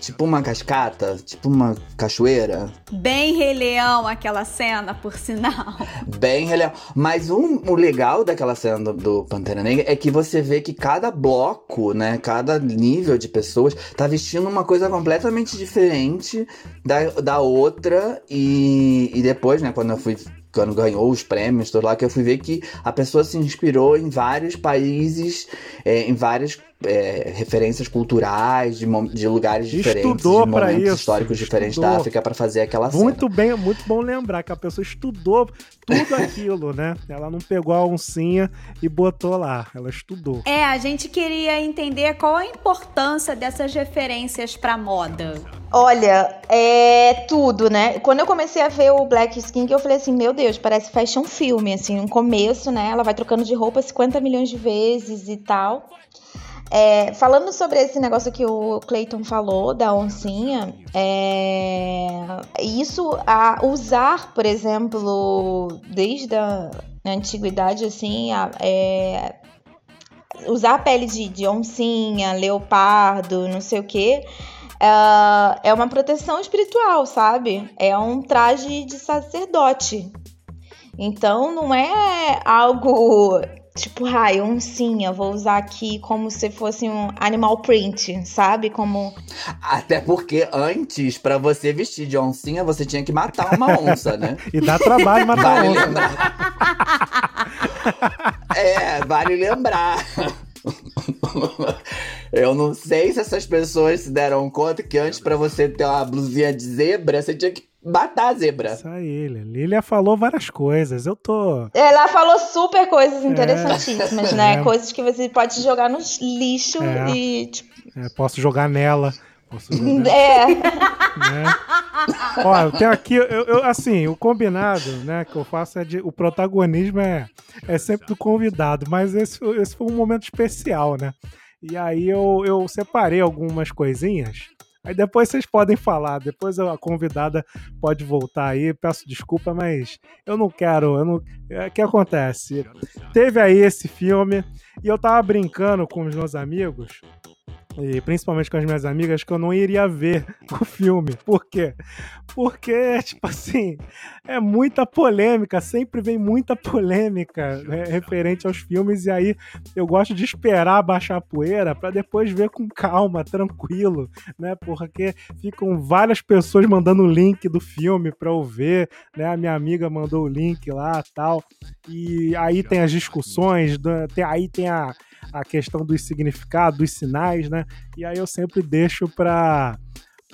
tipo uma cascata, tipo uma cachoeira. Bem Rei Leão aquela cena, por sinal. Bem relevante. Mas um, o legal daquela cena do, do Pantera Negra é que você vê que cada bloco, né? Cada nível de pessoas tá vestindo uma coisa completamente diferente da, da outra. E, e depois, né, quando eu fui. Quando ganhou os prêmios, tudo lá, que eu fui ver que a pessoa se inspirou em vários países, é, em várias é, referências culturais, de, de lugares diferentes, Estudou de pra momentos isso, históricos diferentes estudou. da África pra fazer aquela cena. Muito bem, muito bom lembrar que a pessoa estudou tudo aquilo, né? Ela não pegou a oncinha e botou lá, ela estudou. É, a gente queria entender qual a importância dessas referências pra moda. Olha, é tudo, né? Quando eu comecei a ver o Black Skin, eu falei assim, meu Deus, parece fashion filme, assim, no começo, né? Ela vai trocando de roupa 50 milhões de vezes e tal. É, falando sobre esse negócio que o Clayton falou da oncinha, é, isso a usar, por exemplo, desde a antiguidade, assim, a- é, usar a pele de, de oncinha, leopardo, não sei o quê, ah, é uma proteção espiritual, sabe? É um traje de sacerdote. Então não é algo tipo, ai, oncinha, vou usar aqui como se fosse um animal print, sabe? Como Até porque antes, pra você vestir de oncinha, você tinha que matar uma onça, né? E dá trabalho matar Vale onça. lembrar. é, vale lembrar. Eu não sei se essas pessoas se deram conta que antes, pra você ter uma blusinha de zebra, você tinha que matar a zebra. Isso aí, Lilia. Lilia falou várias coisas. Eu tô. ela falou super coisas interessantíssimas, né? É. Coisas que você pode jogar no lixo É. e tipo, é, posso jogar nela. É, né? Ó, eu tenho aqui, eu, eu- assim, o combinado, né, que eu faço é de. O protagonismo é, é sempre do convidado, mas esse, foi- esse foi um momento especial, né? E aí eu, eu separei algumas coisinhas. Aí depois vocês podem falar, depois a convidada pode voltar aí. Peço desculpa, mas eu não quero. Eu não, é, o que acontece? Teve aí esse filme e eu tava brincando com os meus amigos e principalmente com as minhas amigas, que eu não iria ver o filme. Por quê? Porque, tipo assim, é muita polêmica, sempre vem muita polêmica né, referente aos filmes, e aí eu gosto de esperar baixar a poeira pra depois ver com calma, tranquilo, né? Porque ficam várias pessoas mandando o link do filme pra eu ver, né? A minha amiga mandou o link lá tal. E aí tem as discussões, tem- aí tem a, a questão dos significados, dos sinais, né? E aí eu sempre deixo pra,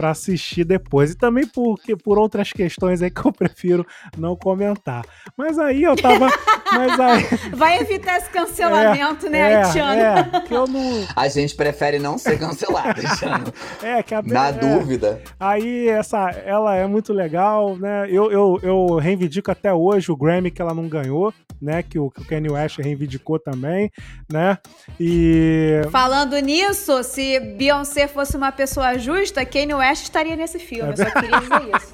pra assistir depois. E também porque, por outras questões aí que eu prefiro não comentar. Mas aí eu tava. mas aí. Vai evitar esse cancelamento, né, é, Haitiano? é, que eu não. A gente prefere não ser cancelado. É, que a Na é, dúvida. Aí essa, ela é muito legal, né? Eu, eu, eu reivindico até hoje o Grammy que ela não ganhou, né? Que o, que o Kanye West reivindicou também, né? E Falando nisso, se Beyoncé fosse uma pessoa justa, Kanye West estaria nesse filme. Eu só queria dizer isso.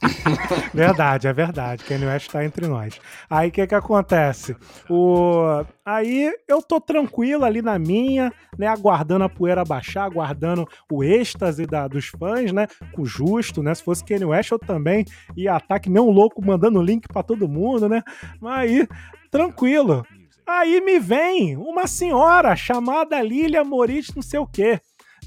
Verdade, é verdade. Kanye West tá entre nós. Aí o que que acontece? O... Aí eu tô tranquilo ali na minha, né? Aguardando a poeira baixar, aguardando o êxtase da, dos fãs, né? Com justo, né? Se fosse Kanye West, eu também ia ataque que nem um louco mandando link pra todo mundo, né? Mas aí, tranquilo. Aí me vem uma senhora chamada Lilia Moritz, não sei o quê,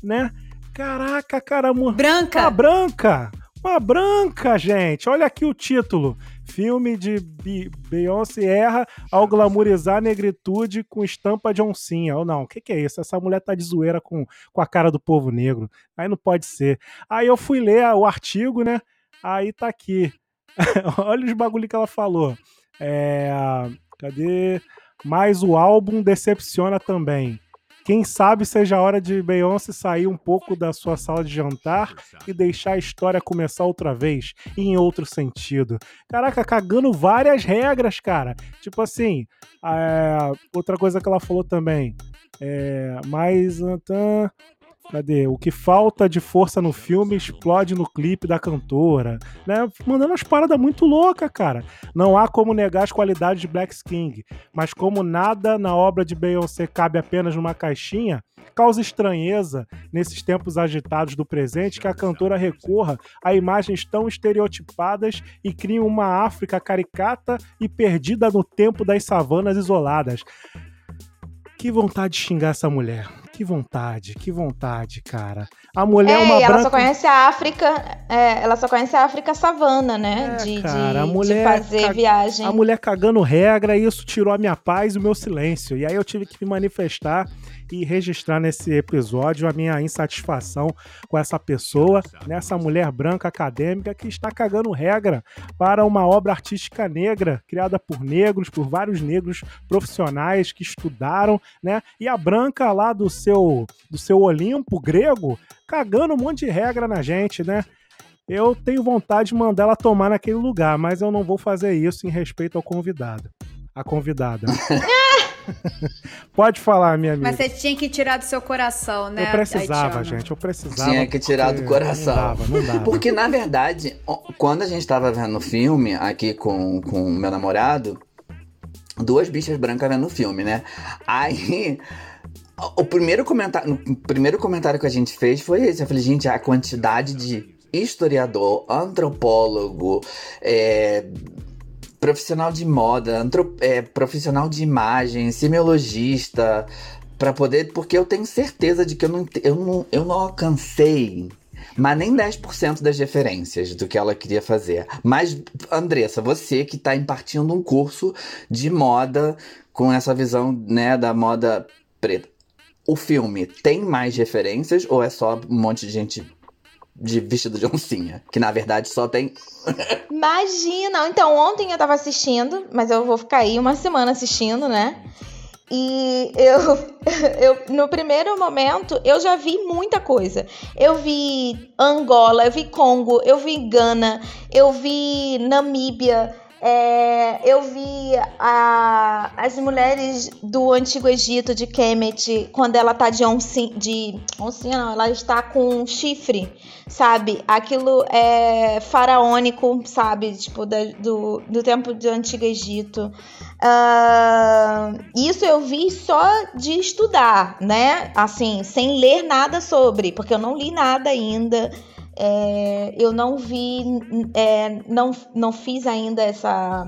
né? Caraca, cara, mo- Branca. uma branca! Uma branca, gente! Olha aqui o título. Filme de Be- Beyoncé erra ao glamourizar a negritude com estampa de oncinha. Ou não, o que, que é isso? Essa mulher tá de zoeira com, com a cara do povo negro. Aí não pode ser. Aí eu fui ler o artigo, né? Aí tá aqui. Olha os bagulho que ela falou. É, cadê? Mas o álbum decepciona também. Quem sabe seja a hora de Beyoncé sair um pouco da sua sala de jantar e deixar a história começar outra vez, em outro sentido. Caraca, cagando várias regras, cara. Tipo assim, é, outra coisa que ela falou também. É, mas. Cadê? O que falta de força no filme explode no clipe da cantora. Né? Mandando umas paradas muito loucas, cara. Não há como negar as qualidades de Black King, mas como nada na obra de Beyoncé cabe apenas numa caixinha, causa estranheza nesses tempos agitados do presente que a cantora recorra a imagens tão estereotipadas e crie uma África caricata e perdida no tempo das savanas isoladas. Que vontade de xingar essa mulher. Que vontade, que vontade, cara. A mulher é, é uma ela branca... só conhece a África, é, ela só conhece a África savana, né? É, de, cara, de, a mulher de fazer ca- viagem. A mulher cagando regra e isso tirou a minha paz e o meu silêncio. E aí eu tive que me manifestar e registrar nesse episódio a minha insatisfação com essa pessoa, nessa mulher branca acadêmica que está cagando regra para uma obra artística negra, criada por negros, por vários negros profissionais que estudaram, né? E a branca lá do seu do seu Olimpo grego cagando um monte de regra na gente, né? Eu tenho vontade de mandar ela tomar naquele lugar, mas eu não vou fazer isso em respeito ao convidado. A convidada. Pode falar, minha amiga. Mas você tinha que tirar do seu coração, né? Eu precisava, gente. Eu precisava. Tinha que tirar do porque coração. Não dava, não dava. Porque, na verdade, quando a gente tava vendo o filme aqui com com o meu namorado, duas bichas brancas vendo o filme, né? Aí. O primeiro comentário, o primeiro comentário que a gente fez foi esse. Eu falei, gente, a quantidade de historiador, antropólogo, é, profissional de moda, antro- é, profissional de imagem, semiologista, para poder. Porque eu tenho certeza de que eu não, eu não, eu não alcancei. Mas nem 10% das referências do que ela queria fazer. Mas, Andressa, você que tá impartindo um curso de moda com essa visão, né, da moda preta. O filme tem mais referências ou é só um monte de gente de vestido de oncinha? Que na verdade só tem Imagina! Então, ontem eu tava assistindo, mas eu vou ficar aí uma semana assistindo, né? E eu, eu, no primeiro momento, eu já vi muita coisa. Eu vi Angola, eu vi Congo, eu vi Gana, eu vi Namíbia, é, eu vi a- as mulheres do Antigo Egito, de Kemet, quando ela tá de oncinha, de oncinha não, ela está com chifre, sabe? Aquilo é faraônico, sabe? Tipo, da- do, do tempo do Antigo Egito. Ah, isso eu vi só de estudar, né? Assim, sem ler nada sobre, porque eu não li nada ainda. É, eu não vi, é, não, não fiz ainda essa.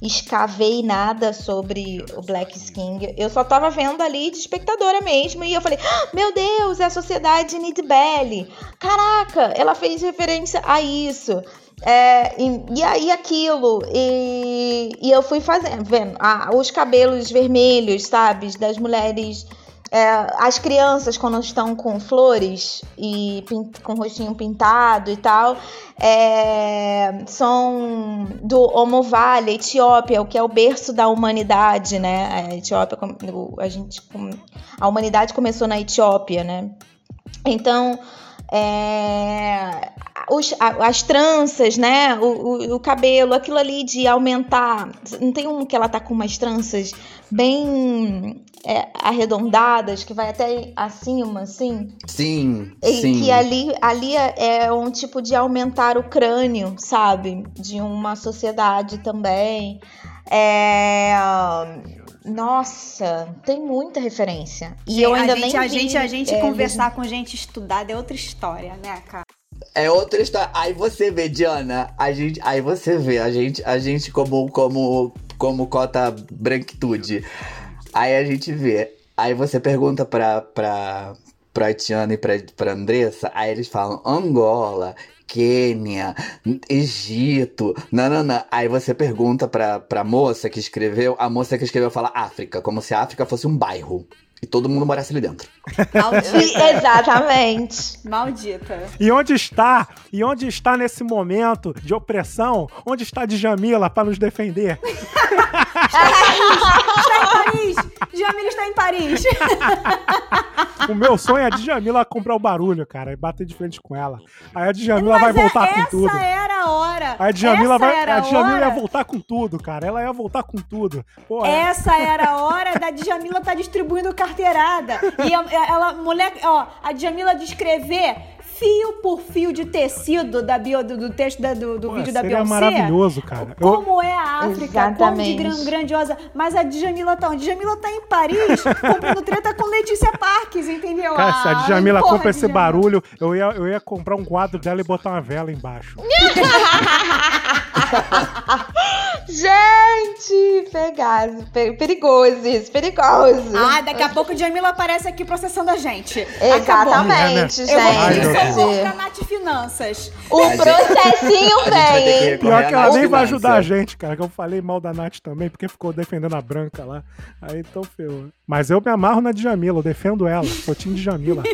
Escavei nada sobre o Black King. Eu só tava vendo ali de espectadora mesmo. E eu falei: "Ah, Meu Deus, é a sociedade Nidbelly. Caraca, ela fez referência a isso. É, e, e aí aquilo. E, e eu fui fazendo, vendo ah, os cabelos vermelhos, sabe? Das mulheres. É, as crianças, quando estão com flores e com o rostinho pintado e tal, é, são do Homo Valley, Etiópia, o que é o berço da humanidade, né? A Etiópia, a gente, a humanidade começou na Etiópia, né? Então, é, os- as tranças, né? O, o- o cabelo, aquilo ali de aumentar. Não tem um que ela tá com umas tranças bem é, arredondadas, que vai até acima, assim? Sim, E sim. que ali, ali é é um tipo de aumentar o crânio, sabe? De uma sociedade também. É, Nossa, tem muita referência. E eu ainda a gente, nem a vi, gente, a gente é, conversar com gente estudada é outra história, né, cara? É outra história. Aí você vê, Diana, a gente, aí você vê, a gente, a gente como, como, como cota branquitude. Aí a gente vê. Aí você pergunta pra, pra, pra Tiana e pra, pra Andressa, aí eles falam Angola, Quênia, Egito, nananã. Aí você pergunta pra, pra moça que escreveu, a moça que escreveu fala África, como se a África fosse um bairro. E todo mundo morasse ali dentro. Maldita. Exatamente. Maldita. E onde está? E onde está nesse momento de opressão? Onde está Djamila para nos defender? Paris! Djamila está em Paris. O meu sonho é a Djamila comprar o barulho, cara, e bater de frente com ela. Aí a Djamila vai Mas é- voltar com tudo. Essa era a hora. A Djamila, vai, a Djamila ia voltar com tudo, cara. Ela ia voltar com tudo. É- Essa era a hora da Djamila tá distribuindo carteirada. E ela, moleque, ó, a Djamila descrever fio por fio de tecido da bio, do, do texto da- do, do pô, vídeo da seria Beyoncé. maravilhoso, cara. Como é a África, como de grandiosa. Mas a Djamila tá onde? Djamila tá em Paris, comprando treta com Letícia Parques, entendeu? Cara, se a Ah, Djamila porra, compra esse barulho, eu ia, eu ia comprar um quadro dela e botar uma vela embaixo. Gente, pegasse. pe- Perigoso isso, perigoso. Ah, daqui a pouco a Djamila aparece aqui processando a gente. Acabou. Exatamente, Eu vou pedir gente. pra Nath Finanças. O A gente- processinho A gente que vem, Pior que ela nem vai ajudar a gente, cara. Que eu falei mal da Nath também, porque ficou defendendo a branca lá. Aí então ferrou. Mas eu me amarro na Djamila, eu defendo ela. Sou time Djamila.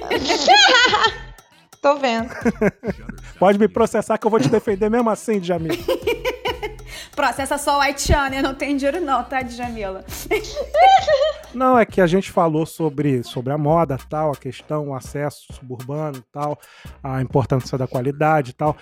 Tô vendo. Pode me processar que eu vou te defender mesmo assim, Djamila. Processa só o Haitiano, não tem dinheiro não, tá, Djamila? Não, é que a gente falou sobre, sobre a moda tal, a questão, o acesso suburbano e tal, a importância da qualidade e tal.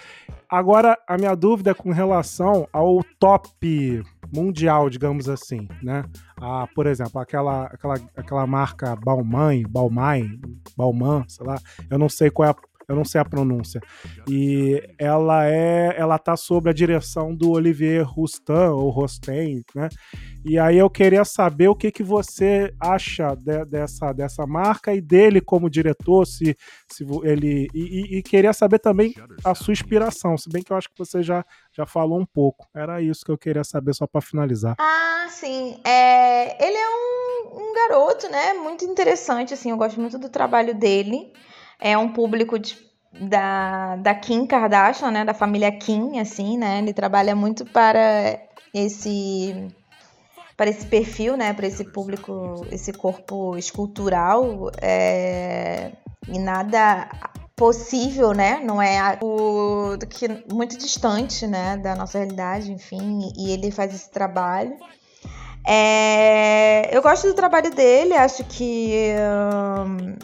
Agora, a minha dúvida é com relação ao top mundial, digamos assim, né? Ah, por exemplo, aquela, aquela, aquela marca Balmain, Balmain, Balmain, sei lá, eu não sei qual é a eu não sei a pronúncia. E ela é, ela tá sob a direção do Olivier Roustan ou Rosten, né? E aí eu queria saber o que, que você acha de- dessa, dessa marca e dele como diretor, se, se ele. E, e- e queria saber também a sua inspiração, se bem que eu acho que você já, já falou um pouco. Era isso que eu queria saber só para finalizar. Ah, sim. É, ele é um, um garoto, né? Muito interessante, assim. Eu gosto muito do trabalho dele. É um público de- da, da Kim Kardashian, né? Da família Kim, assim, né? Ele trabalha muito para esse para esse perfil, né? Para esse público, esse corpo escultural. é, e nada possível, né? Não é do que muito distante, né, da nossa realidade, enfim, e ele faz esse trabalho. É, eu gosto do trabalho dele, acho que hum,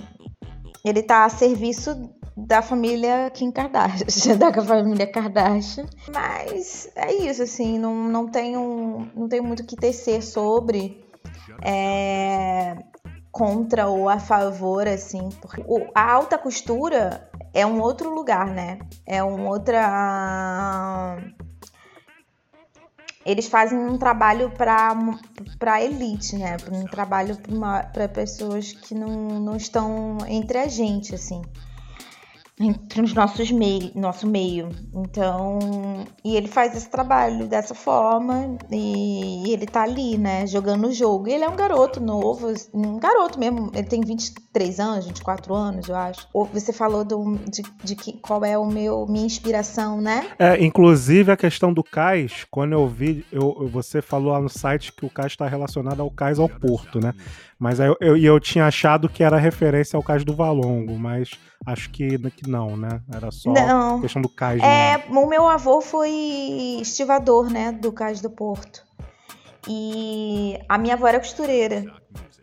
ele tá a serviço da família Kim Kardashian, da família Kardashian. Mas é isso, assim, não, não, tenho, não tenho muito o que tecer sobre. É, contra ou a favor, assim, porque a alta costura é um outro lugar, né? É um outra. Eles fazem um trabalho para elite, né? Um trabalho para pessoas que não, não estão entre a gente, assim. Entre os nossos mei nosso meio. Então, e ele faz esse trabalho dessa forma e ele tá ali, né, jogando o jogo. E ele é um garoto novo, um garoto mesmo, ele tem 23 anos, 24 anos, eu acho. Ou você falou do, de, de que, qual é o meu minha inspiração, né? É, inclusive a questão do cais, quando eu vi, eu- você falou lá no site que o cais está relacionado ao cais ao Porto, né? Mas eu, eu, e eu tinha achado que era referência ao cais do Valongo, mas acho que, que não, né? Era só Não. questão do cais É, o meu avô foi estivador, né, do Cais do Porto. E a minha avó era costureira.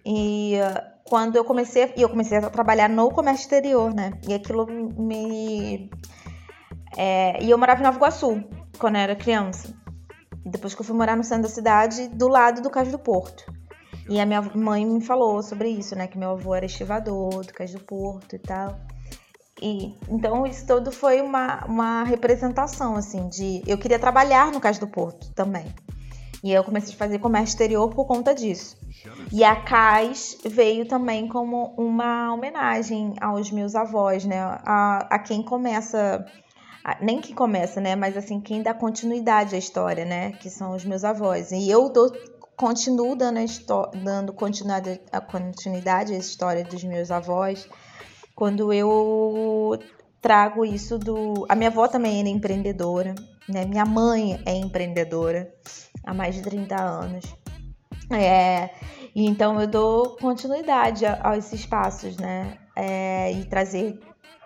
E uh, quando eu comecei, e eu comecei a trabalhar no comércio exterior, né? E aquilo me é, e eu morava em Nova Iguaçu quando eu era criança. Depois que eu fui morar no centro da cidade, do lado do Cais do Porto. E a minha mãe me falou sobre isso, né? Que meu avô era estivador do Cais do Porto e tal. E, então isso tudo foi uma, uma representação, assim, de... Eu queria trabalhar no Cais do Porto também. E eu comecei a fazer comércio exterior por conta disso. E a Cais veio também como uma homenagem aos meus avós, né? A, a quem começa... a- Nem quem começa, né? Mas assim, quem dá continuidade à história, né? Que são os meus avós. E eu dou, continuo dando, dando continuidade, a continuidade à história dos meus avós quando eu trago isso do. A minha avó também era empreendedora, né? Minha mãe é empreendedora há mais de 30 anos. É, e então eu dou continuidade a, a esses passos, né? É, e trazer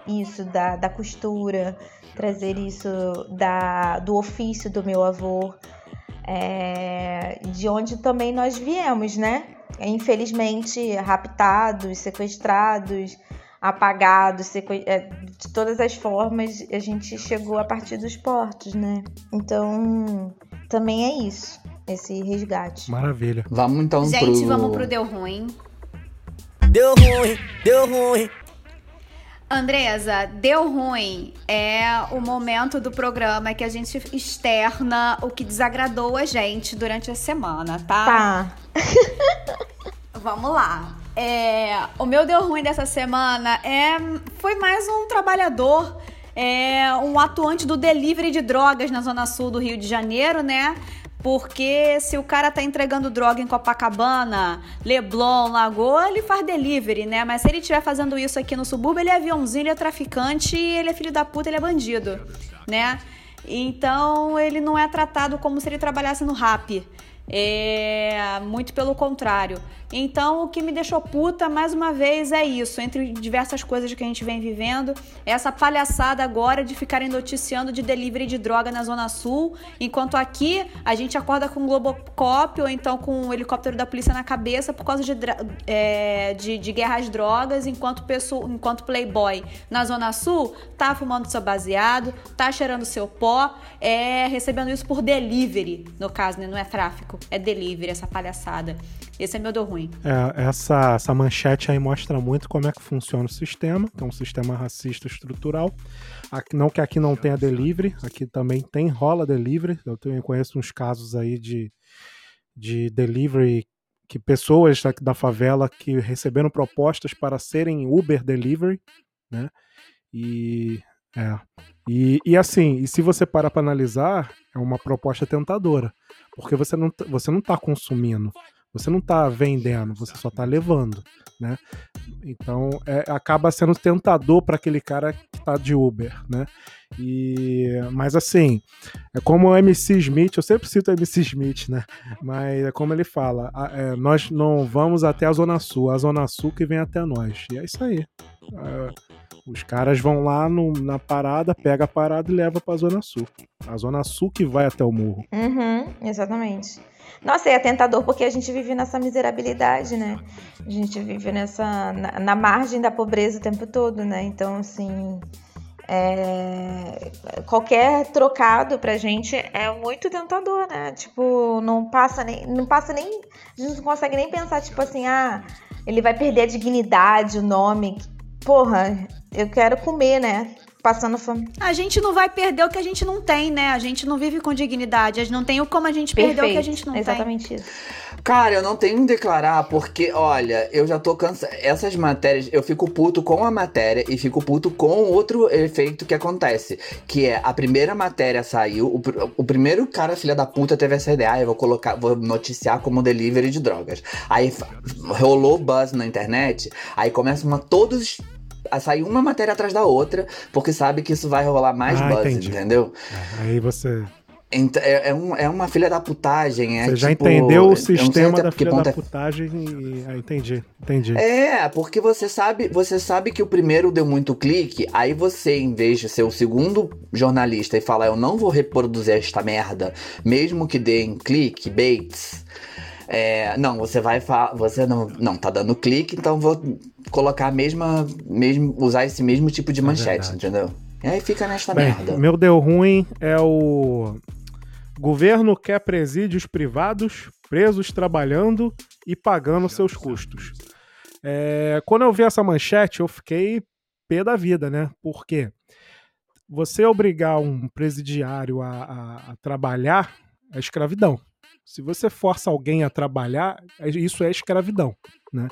isso da, da costura, trazer isso da, do ofício do meu avô, é, de onde também nós viemos, né? infelizmente, raptados, sequestrados, apagados, sequ... é, de todas as formas, a gente chegou a partir dos portos, né? Então, também é isso, esse resgate. Maravilha. Vamos então Gente, pro... vamos pro Deu Ruim. Deu ruim, deu ruim. Andresa, deu ruim. É o momento do programa que a gente externa o que desagradou a gente durante a semana, tá? Tá. Vamos lá. É, o meu deu ruim dessa semana é, foi mais um trabalhador, é, um atuante do delivery de drogas na zona sul do Rio de Janeiro, né? Porque se o cara tá entregando droga em Copacabana, Leblon, Lagoa, ele faz delivery, né? Mas se ele estiver fazendo isso aqui no subúrbio, ele é aviãozinho, ele é traficante, ele é filho da puta, ele é bandido, né? Então ele não é tratado como se ele trabalhasse no rap. É, muito pelo contrário. Então, o que me deixou puta, mais uma vez, é isso. Entre diversas coisas que a gente vem vivendo, é essa palhaçada agora de ficarem noticiando de delivery de droga na Zona Sul, enquanto aqui a gente acorda com um Globocop ou então com um helicóptero da polícia na cabeça por causa de, é, de, de guerra às drogas, enquanto, pessoa, enquanto playboy na Zona Sul tá fumando seu baseado, tá cheirando seu pó, é recebendo isso por delivery, no caso, né? Não é tráfico, é delivery, essa palhaçada. Esse é meu deu ruim. É, essa, essa manchete aí mostra muito como é que funciona o sistema, que é um sistema racista estrutural. Aqui- não que aqui não tenha delivery, aqui também tem, rola delivery. Eu tenho, conheço uns casos aí de, de delivery que pessoas daqui da favela que receberam propostas para serem Uber delivery, né? E é. E, e assim, e se você parar para analisar, é uma proposta tentadora, porque você não, tá- você não está consumindo, você não está vendendo, você só está levando, né? Então é, acaba sendo tentador para aquele cara que tá de Uber, né? E mas assim, é como o MC Smith, eu sempre cito o MC Smith, né? Mas é como ele fala, a- é, nós não vamos até a Zona Sul, a Zona Sul que vem até nós. E é isso aí. É, os caras vão lá no- na parada, pega a parada e leva pra Zona Sul. A Zona Sul que vai até o morro. Uhum, exatamente. Nossa, é tentador porque a gente vive nessa miserabilidade, né? A gente vive nessa na, na margem da pobreza o tempo todo, né? Então, assim, é, qualquer trocado pra gente é muito tentador, né? Tipo, não passa nem, não passa nem, a gente não consegue nem pensar tipo assim, ah, ele vai perder a dignidade, o nome. Porra, eu quero comer, né? Passando fome. A gente não vai perder o que a gente não tem, né? A gente não vive com dignidade. A gente não tem como a gente perder o que a gente não tem. Exatamente isso. Cara, eu não tenho que declarar porque, olha, eu já tô cansado. Essas matérias, eu fico puto com a matéria e fico puto com outro efeito que acontece. Que é, a primeira matéria saiu, o, pr- o primeiro cara, filha da puta, teve essa ideia, ah, eu vou colocar, vou noticiar como delivery de drogas. Aí rolou buzz na internet, aí começam a todos a sair uma matéria atrás da outra, porque sabe que isso vai rolar mais Ah, buzz, entendi. entendeu? É, aí você, é, é, um- é uma filha da putagem. É, você já tipo, entendeu eu o sistema até da filha da é putagem e. Ah, entendi, entendi. É, porque você sabe, você sabe que o primeiro deu muito clique, aí você, em vez de ser o segundo jornalista e falar, eu não vou reproduzir esta merda, mesmo que dê em clique, baits. É, não, você vai falar, você não, não tá dando clique, então vou colocar a mesma, mesmo, usar esse mesmo tipo de manchete, verdade. entendeu? E aí fica nesta Bem, merda. meu deu ruim é o. Governo quer presídios privados, presos trabalhando e pagando seus custos. É, quando eu vi essa manchete, eu fiquei pé da vida, né? Por quê? Você obrigar um presidiário a, a- a trabalhar é escravidão. Se você força alguém a trabalhar, é- isso é escravidão, né?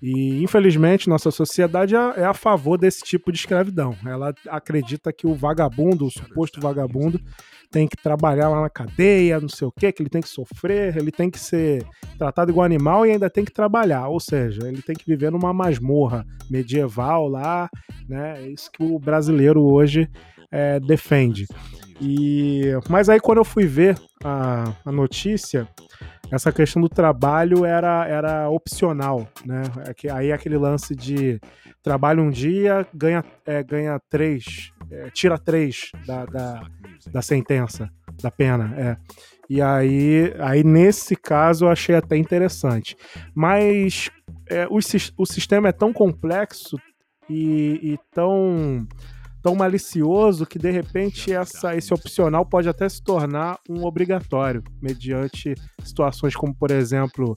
E infelizmente nossa sociedade é é a favor desse tipo de escravidão. Ela acredita que o vagabundo, o suposto vagabundo, tem que trabalhar lá na cadeia, não sei o quê, que ele tem que sofrer, ele tem que ser tratado igual animal e ainda tem que trabalhar. Ou seja, ele tem que viver numa masmorra medieval lá, né? É isso que o brasileiro hoje é, defende. E, mas aí quando eu fui ver a, a notícia, essa questão do trabalho era, era opcional, né? É Aí aquele lance de trabalha um dia, ganha, é, ganha três, é, tira três da, da, da sentença, da pena, é. E aí, aí nesse caso, eu achei até interessante. Mas é, o, o sistema é tão complexo e, e tão, tão malicioso que, de repente, essa, esse opcional pode até se tornar um obrigatório, mediante situações como, por exemplo,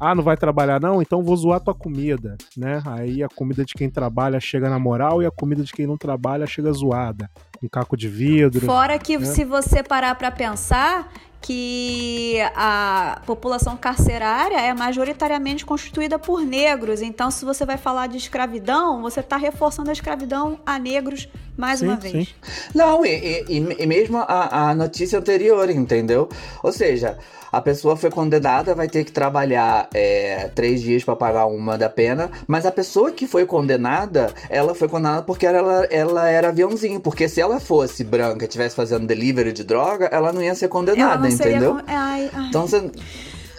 ah, não vai trabalhar não? Então vou zoar tua comida, né? Aí a comida de quem trabalha chega na moral e a comida de quem não trabalha chega zoada. Um caco de vidro. Fora que né? se você parar pra pensar que a população carcerária é majoritariamente constituída por negros. Então, se você vai falar de escravidão, você está reforçando a escravidão a negros mais Sim, uma vez. sim. Não, e, e- e- mesmo a, a notícia anterior, entendeu? Ou seja, a pessoa foi condenada, vai ter que trabalhar é, três dias pra pagar uma da pena, mas a pessoa que foi condenada, ela foi condenada porque ela, ela era aviãozinho. Porque se ela fosse branca e estivesse fazendo delivery de droga, ela não ia ser Ela condenada, entendeu? con- Ai, ai. Então você.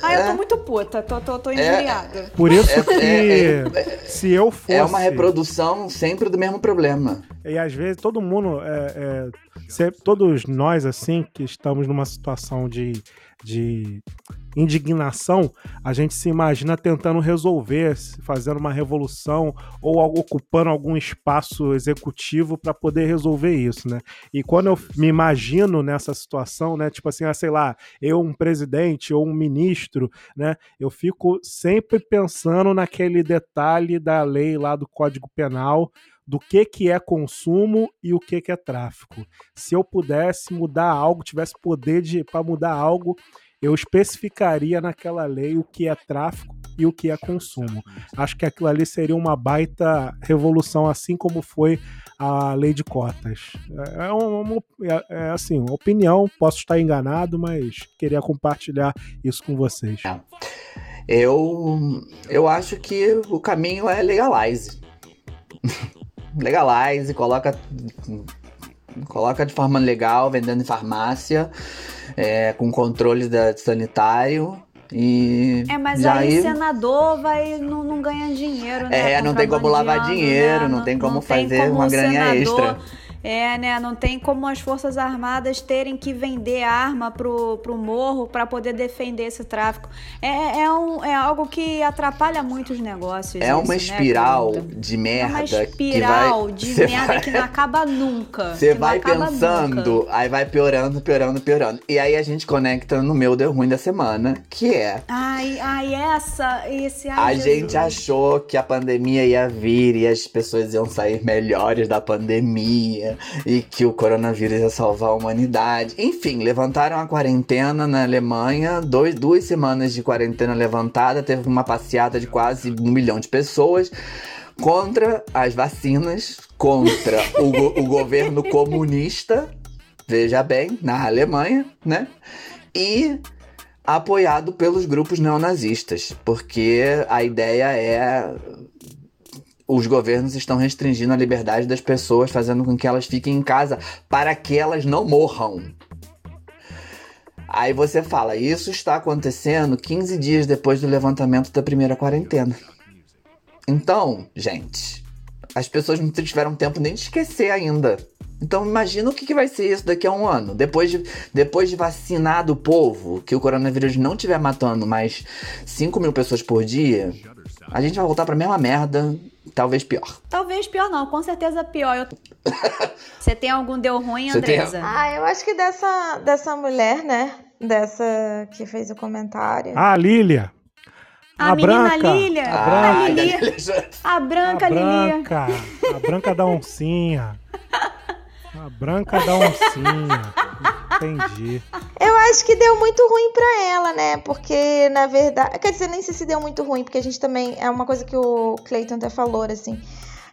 Eu é. tô muito puta, tô, tô, tô injuriada. Por isso É- que é- se eu fosse. É uma reprodução sempre do mesmo problema. E às vezes todo mundo, é, é, sempre- todos nós, assim, que estamos numa situação de, de indignação, a gente se imagina tentando resolver, fazendo uma revolução ou ocupando algum espaço executivo para poder resolver isso, né? E quando eu me imagino nessa situação, né, tipo assim, ah, sei lá, eu um presidente ou um ministro, né, eu fico sempre pensando naquele detalhe da lei lá do Código Penal do que que é consumo e o que que é tráfico. Se eu pudesse mudar algo, tivesse poder de para mudar algo, eu especificaria naquela lei o que é tráfico e o que é consumo. Acho que aquilo ali seria uma baita revolução, assim como foi a lei de cotas. É, é uma, é- é assim, uma opinião, posso estar enganado, mas queria compartilhar isso com vocês. Eu, eu acho que o caminho é legalize. legalize, coloca, coloca de forma legal, vendendo em farmácia, é, com controle da, sanitário. E É, mas já aí aí- senador vai, não, não ganha dinheiro, né? É, não tem como lavar dinheiro, não tem como fazer uma o graninha extra. É, né? Não tem como as Forças Armadas terem que vender arma pro, pro morro para poder defender esse tráfico. É, é, um, é algo que atrapalha muito os negócios. é uma isso, né, espiral querido? de É merda uma que vai. espiral de merda vai- que não acaba nunca. Você vai pensando, nunca. aí vai piorando, piorando, piorando. E aí a gente conecta no meu deu ruim da semana, que é Ai, ai, essa, esse, ai, A Jesus. gente achou que a pandemia ia vir e as pessoas iam sair melhores da pandemia e que o coronavírus ia salvar a humanidade. Enfim, levantaram a quarentena na Alemanha, dois, duas semanas de quarentena levantada, teve uma passeata de quase um milhão de pessoas contra as vacinas, contra o, o governo comunista, veja bem, na Alemanha, né? E apoiado pelos grupos neonazistas, porque a ideia é os governos estão restringindo a liberdade das pessoas, fazendo com que elas fiquem em casa para que elas não morram. Aí você fala, isso está acontecendo 15 dias depois do levantamento da primeira quarentena. Então, gente, as pessoas não tiveram tempo nem de esquecer ainda. Então imagina o que, vai ser isso daqui a um ano. Depois de, depois de vacinado o povo, que o coronavírus não estiver matando mais 5 mil pessoas por dia, a gente vai voltar pra mesma merda, talvez pior. Talvez pior não, com certeza pior. Eu- Você tem algum deu ruim, Você tem- Andresa? Ah, eu acho que dessa, dessa mulher, né? Dessa que fez o comentário. Ah, Lília! A, a menina branca. Lilia. A A, branca. Lilia. Ah, A branca a Lilia. branca, a branca da oncinha. A branca da oncinha. Entendi. Eu acho que deu muito ruim pra ela, né? Porque, na verdade. Quer dizer, nem sei se deu muito ruim, porque a gente também. É uma coisa que o Clayton até falou, assim.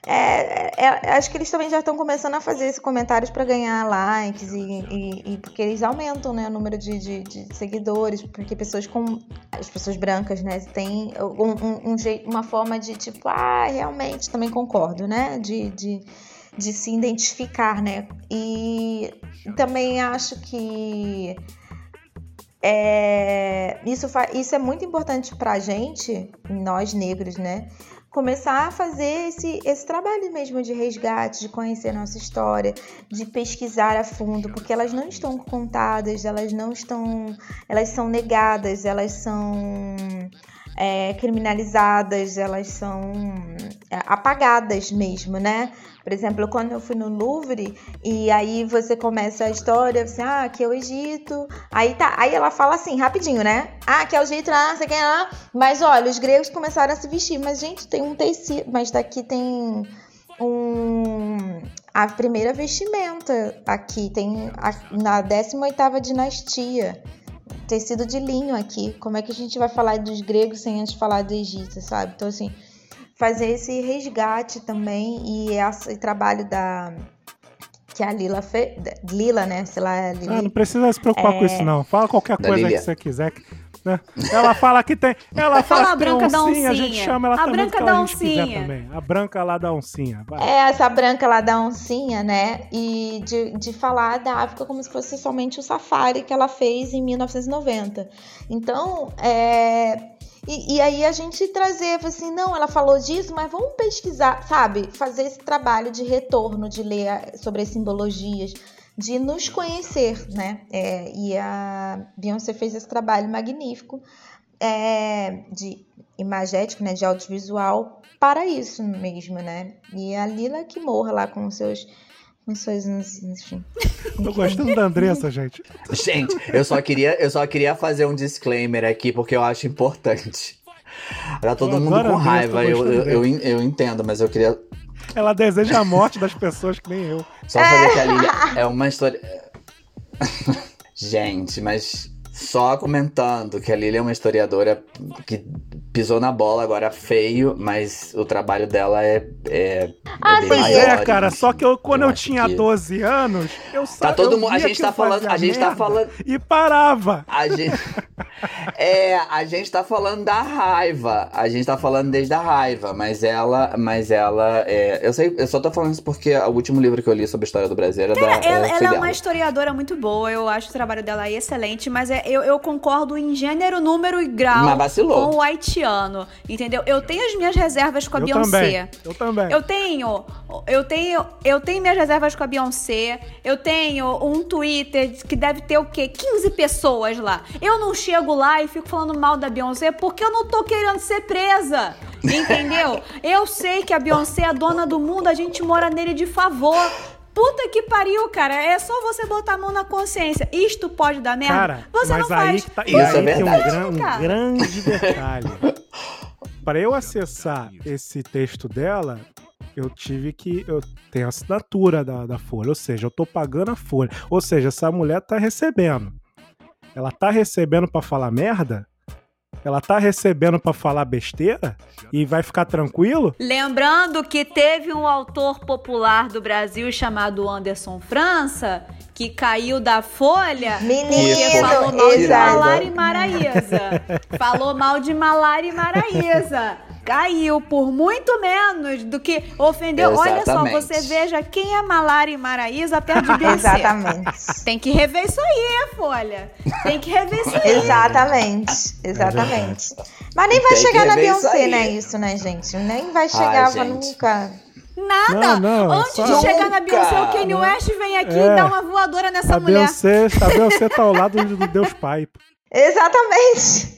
É, é- acho que eles também já estão começando a fazer esses comentários pra ganhar likes e, e- e porque eles aumentam né, o número de, de- de seguidores, porque pessoas com as pessoas brancas, né, têm um, um- um uma forma de tipo, ah, realmente também concordo, né, de, de, de se identificar, né, e também acho que é, isso, isso é muito importante pra gente, nós negros, né? começar a fazer esse, esse trabalho mesmo de resgate, de conhecer a nossa história, de pesquisar a fundo, porque elas não estão contadas, elas não estão. Elas são negadas, elas são é, criminalizadas, elas são é, apagadas mesmo, né? Por exemplo, quando eu fui no Louvre e aí você começa a história, assim, ah, aqui é o Egito. Aí tá, aí ela fala assim, rapidinho, né? Ah, aqui é o Egito, ah, sei quem lá. Mas olha, os gregos começaram a se vestir, mas gente, tem um tecido, mas daqui tem um a primeira vestimenta aqui tem a, na 18ª dinastia tecido de linho aqui. Como é que a gente vai falar dos gregos sem antes falar do Egito, sabe? Então, assim, fazer esse resgate também e esse trabalho da que a Lila fez. Lila, né? Sei lá, é Lili. Ah, não precisa se preocupar É. com isso, não. Fala qualquer Da coisa Lilia. que você quiser. que- né? Ela fala que tem. Ela fala Fala a branca da oncinha, a gente chama ela A também branca da oncinha. também. A branca lá da oncinha. Vai. É essa branca lá da oncinha, né? E de, de falar da África como se fosse somente o safari que ela fez em 1990. Então, é. E, e aí a gente trazer, assim, não, ela falou disso, mas vamos pesquisar, sabe? Fazer esse trabalho de retorno, de ler a- sobre as simbologias, de nos conhecer, né? É, e a Beyoncé fez esse trabalho magnífico é, de imagético, né? De audiovisual para isso mesmo, né? E a Lila que morra lá com seus. Seus. Enfim. Tô gostando da Andressa, gente. Gente, eu só queria, eu só queria fazer um disclaimer aqui porque eu acho importante. Tá todo Eu mundo com raiva, eu, eu, eu, eu entendo, mas eu queria Ela deseja a morte das pessoas que nem eu. só fazer que a Lilia é uma história. Gente, mas só comentando que a Lilia é uma historiadora que pisou na bola agora feio, mas o trabalho dela é. é Ah, é bem sim. Mas maior, é, cara, só que eu, quando eu eu, tinha que- 12 anos, eu só Tá todo mundo. A via gente tá falando. A gente tá falando. E parava. A gente. É, a gente tá falando da raiva. A gente tá falando desde a raiva, mas ela. Mas ela. É, eu sei, eu só tô falando isso porque o último livro que eu li sobre a história do Brasil era da. Ela, é, ela foi é uma historiadora muito boa, eu acho o trabalho dela excelente, mas é- eu, eu concordo em gênero, número e grau com o haitiano, entendeu? Eu tenho as minhas reservas com a eu Beyoncé. também. Eu também. Eu tenho, eu tenho, eu tenho minhas reservas com a Beyoncé. Eu tenho um Twitter que deve ter o quê? 15 pessoas lá. Eu não chego lá e fico falando mal da Beyoncé porque eu não tô querendo ser presa. Entendeu? eu sei que a Beyoncé é a dona do mundo, a gente mora nele de favor. Puta que pariu, cara. É só você botar a mão na consciência. Isto pode dar merda? Cara, você mas não aí, faz. que tá, Isso aí é tem um, verdade. gran- um grande detalhe. Para eu acessar esse texto dela, eu tive que. Eu tenho a assinatura da, da Folha, ou seja, eu tô pagando a Folha. Ou seja, essa mulher tá recebendo. Ela tá recebendo pra falar merda? Ela tá recebendo pra falar besteira? E vai ficar tranquilo? Lembrando que teve um autor popular do Brasil chamado Anderson França, que caiu da folha Menino, porque falou mal de. Malara e Maraísa. falou mal de Malara e Maraísa. Caiu por muito menos do que ofendeu. Olha só, Exatamente. você veja quem é Malara e Maraísa perto de Beyoncé. Exatamente. Tem que rever isso aí, Folha. Tem que rever isso aí. Exatamente, exatamente. Mas nem vai Tem chegar na Beyoncé, né? Isso, né, gente? Nem vai chegar gente. nunca. Nada. Não, não, Antes só- de chegar na. Beyoncé, o Kanye West vem aqui É. e dá uma voadora nessa a mulher. Beyoncé, a Beyoncé tá ao lado do Deus Pai. Exatamente.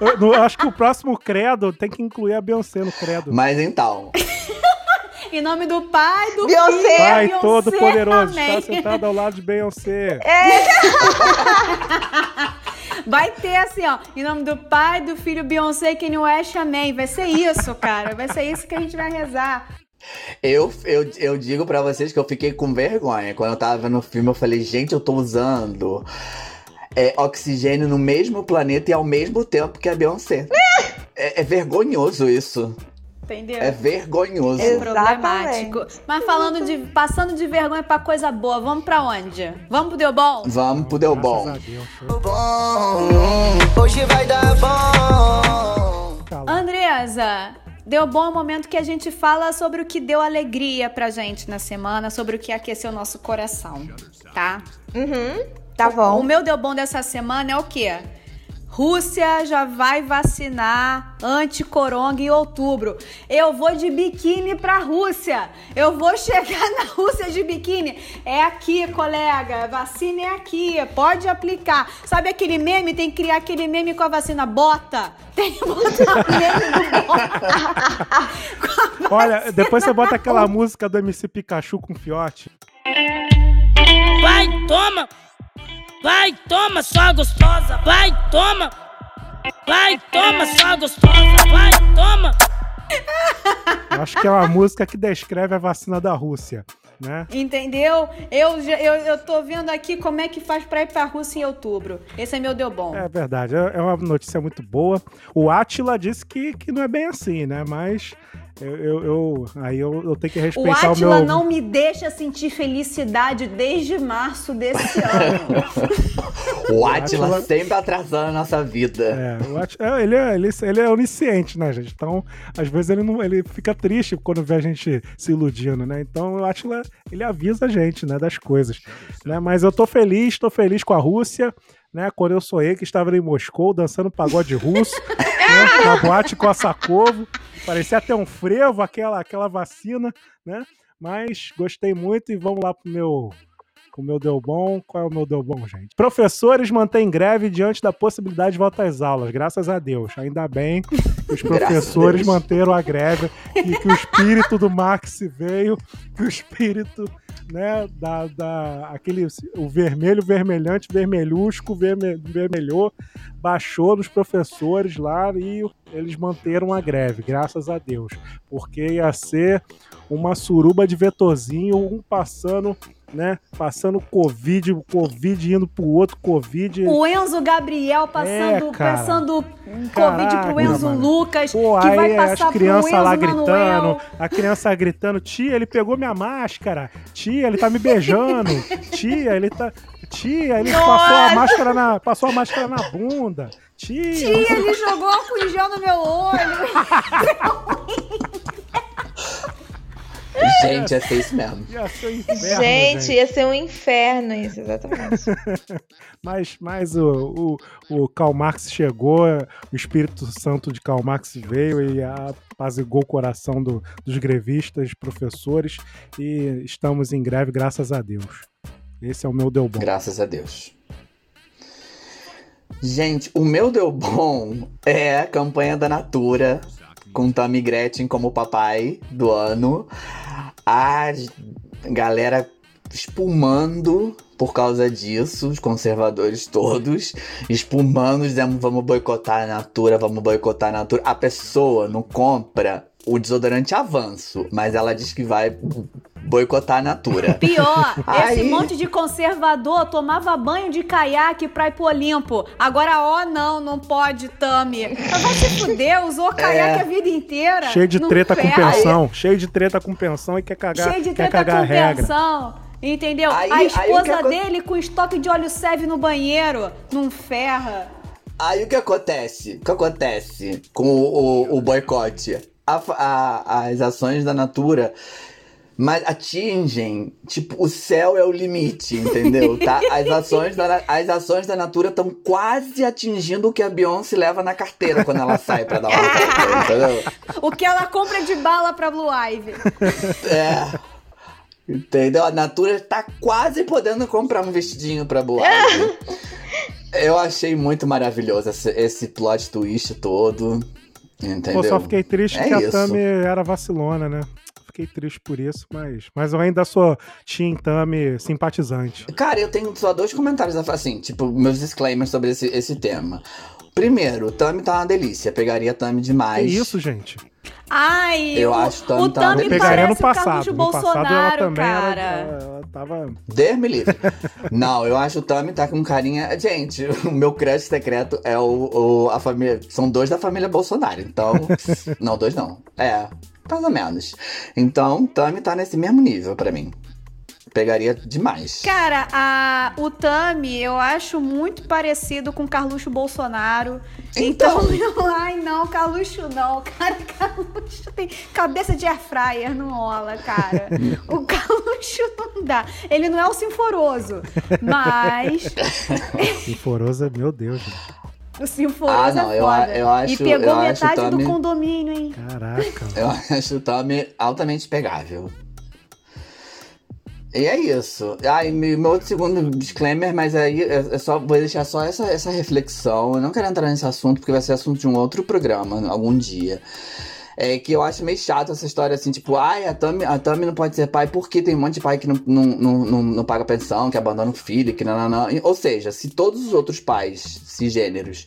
Eu, eu acho que o próximo credo tem que incluir a Beyoncé no credo. Mas então. Em nome do pai, do Beyoncé. filho, Pai Beyoncé Todo-Poderoso também. está sentado ao lado de Beyoncé. Vai ter assim, ó, em nome do pai, do filho, Beyoncé e Kanye West, amém. Vai ser isso, cara. Vai ser isso que a gente vai rezar. Eu, eu, eu digo pra vocês que eu fiquei com vergonha. Quando eu tava vendo o filme, eu falei, gente, eu tô usando é, oxigênio no mesmo planeta e ao mesmo tempo que a Beyoncé. É, é vergonhoso isso. Entendeu? É vergonhoso. Exato. Problemático. Mas falando de. Passando de vergonha pra coisa boa, vamos pra onde? Vamos pro Deu Bom? Vamos pro Deu Bom. Bom, hoje vai dar bom. Andresa, deu bom o momento que a gente fala sobre o que deu alegria pra gente na semana, sobre o que aqueceu o nosso coração, tá? Uhum, tá O bom. meu deu bom dessa semana é o quê? Rússia já vai vacinar anti-coronga em outubro. Eu vou de biquíni pra Rússia. Eu vou chegar na Rússia de biquíni. É aqui, colega. Vacina é aqui. Pode aplicar. Sabe aquele meme? Tem que criar aquele meme com a vacina. Bota. Tem que botar o meme do bota. Olha, depois você bota aquela música do MC Pikachu com fiote. Vai, toma! Vai, toma, sua gostosa! Vai, toma! Vai, toma, sua gostosa! Vai, toma! Eu acho que é uma música que descreve a vacina da Rússia, né? Entendeu? Eu, eu, eu tô vendo aqui como é que faz pra ir pra Rússia em outubro. Esse é meu deu bom. É verdade, é é uma notícia muito boa. O Atila disse que, que não é bem assim, né? Mas eu, eu- eu- aí eu, eu tenho que O respeitar o, Atila meu. não me deixa sentir felicidade desde março desse ano. O Atila Átila- sempre atrasando a nossa vida. É, o Ati- é, ele, é, ele, ele é onisciente, né, gente? Então, às vezes ele, não, ele fica triste quando vê a gente se iludindo, né? Então, o Atila, ele avisa a gente, né, das coisas. Né? Mas eu tô feliz, tô feliz com a Rússia, né? Quando eu sonhei que estava em Moscou dançando pagode russo, né? Na boate Kossakovo. Parecia até um frevo, aquela, aquela vacina, né? Mas gostei muito e vamos lá pro meu o meu deu bom. Qual é o meu deu bom, gente? Professores mantêm greve diante da possibilidade de volta às aulas, graças a Deus. Ainda bem que os professores manteram a greve e que o espírito do Max veio, que o espírito, né, da, da aquele o vermelho, vermelhante, vermelhusco, verme, vermelhou, baixou nos professores lá e eles manteram a greve, graças a Deus. Porque ia ser uma suruba de vetorzinho, um passando né? Passando Covid, Covid indo pro outro Covid. O Enzo Gabriel passando, É, cara. passando Covid Caraca, pro Enzo mano. Lucas, Pô, que vai passar as crianças pro Enzo lá Manuel. gritando, a criança gritando, tia, ele pegou minha máscara, tia, ele tá me beijando, tia, ele tá. Tia, ele passou a máscara na. Passou a máscara na bunda. Tia. Tia, ele jogou álcool em gel no meu olho. Gente, é ser isso mesmo. Ia ser um inferno, gente, ia ser um inferno isso, exatamente. Mas, mas o, o, o Karl Marx chegou, o Espírito Santo de Karl Marx veio e apazigou o coração do- dos grevistas, professores, e estamos em greve, graças a Deus. Esse é o meu deu bom. Graças a Deus. Gente, o meu deu bom é a campanha da Natura, com Tammy Gretchen como papai do ano. A galera espumando por causa disso, os conservadores todos, espumando, dizendo vamos boicotar a Natura, vamos boicotar a Natura. A pessoa não compra o desodorante avanço, mas ela diz que vai boicotar a Natura. Pior, esse Aí- monte de conservador tomava banho de caiaque pra ir pro Olimpo. Agora, ó, não, não pode, Tami. Mas Vai se fuder, usou caiaque É. a vida inteira. Cheio de treta com pensão, cheio de treta com pensão e quer cagar, Cheio de treta cagar com pensão. Entendeu? Aí- a aí esposa aco- dele com estoque de óleo serve no banheiro. Não ferra. Aí o que acontece? O que acontece com o, o, o boicote? A a- as ações da Natura mas atingem, tipo, o céu é o limite, entendeu? Tá? As ações da, as ações da Natura estão quase atingindo o que a Beyoncé leva na carteira quando ela sai pra dar uma entendeu? O que ela compra de bala pra Blue Ivy. É. Entendeu? A Natura tá quase podendo comprar um vestidinho pra Boa. Eu achei muito maravilhoso esse, esse plot twist todo. Entendeu? Pô, só fiquei triste É que a isso. Tami era vacilona, né? Fiquei triste por isso, mas, mas eu ainda sou Team Tami simpatizante. Cara, eu tenho só dois comentários, assim, tipo, meus disclaimers sobre esse, esse tema. Primeiro, Tami tá uma delícia. Pegaria Tami Que demais. isso, gente? Ai, Eu o, acho que o tá- Tami Eu Pegaria parece no o Carlos passado. No passado ela Bolsonaro, também cara. era, ela, ela tava. Deus me livre. Não, eu acho o Tami tá com carinha. Gente, o meu crush secreto é o, o- a família. São dois da família Bolsonaro. Então. não, dois não. É, mais ou menos. Então, Tami tá nesse mesmo nível pra mim. Pegaria demais. Cara, a, o Tami eu acho muito parecido com Carluxo Bolsonaro. Então, eu, ai não, Carluxo não. Cara, Carluxo tem cabeça de air fryer, não rola, cara. O Carluxo não dá. Ele não é o Sinforoso, mas Sinforosa, meu Deus. gente. O Sinforoso Ah, não, é eu foda. eu acho- e pegou eu acho metade do também- condomínio, hein? Caraca. Eu acho o Tommy altamente pegável. E é isso. Ah, e meu meu outro segundo disclaimer, mas aí é é só, vou deixar só essa, essa reflexão. Eu não quero entrar nesse assunto, porque vai ser assunto de um outro programa, algum dia. É que eu acho meio chato essa história assim, tipo, ai, a Tami, a Tami não pode ser pai porque tem um monte de pai que não, não, não, não, não paga pensão, que abandona o filho, que não, não, não. Ou seja, se todos os outros pais cisgêneros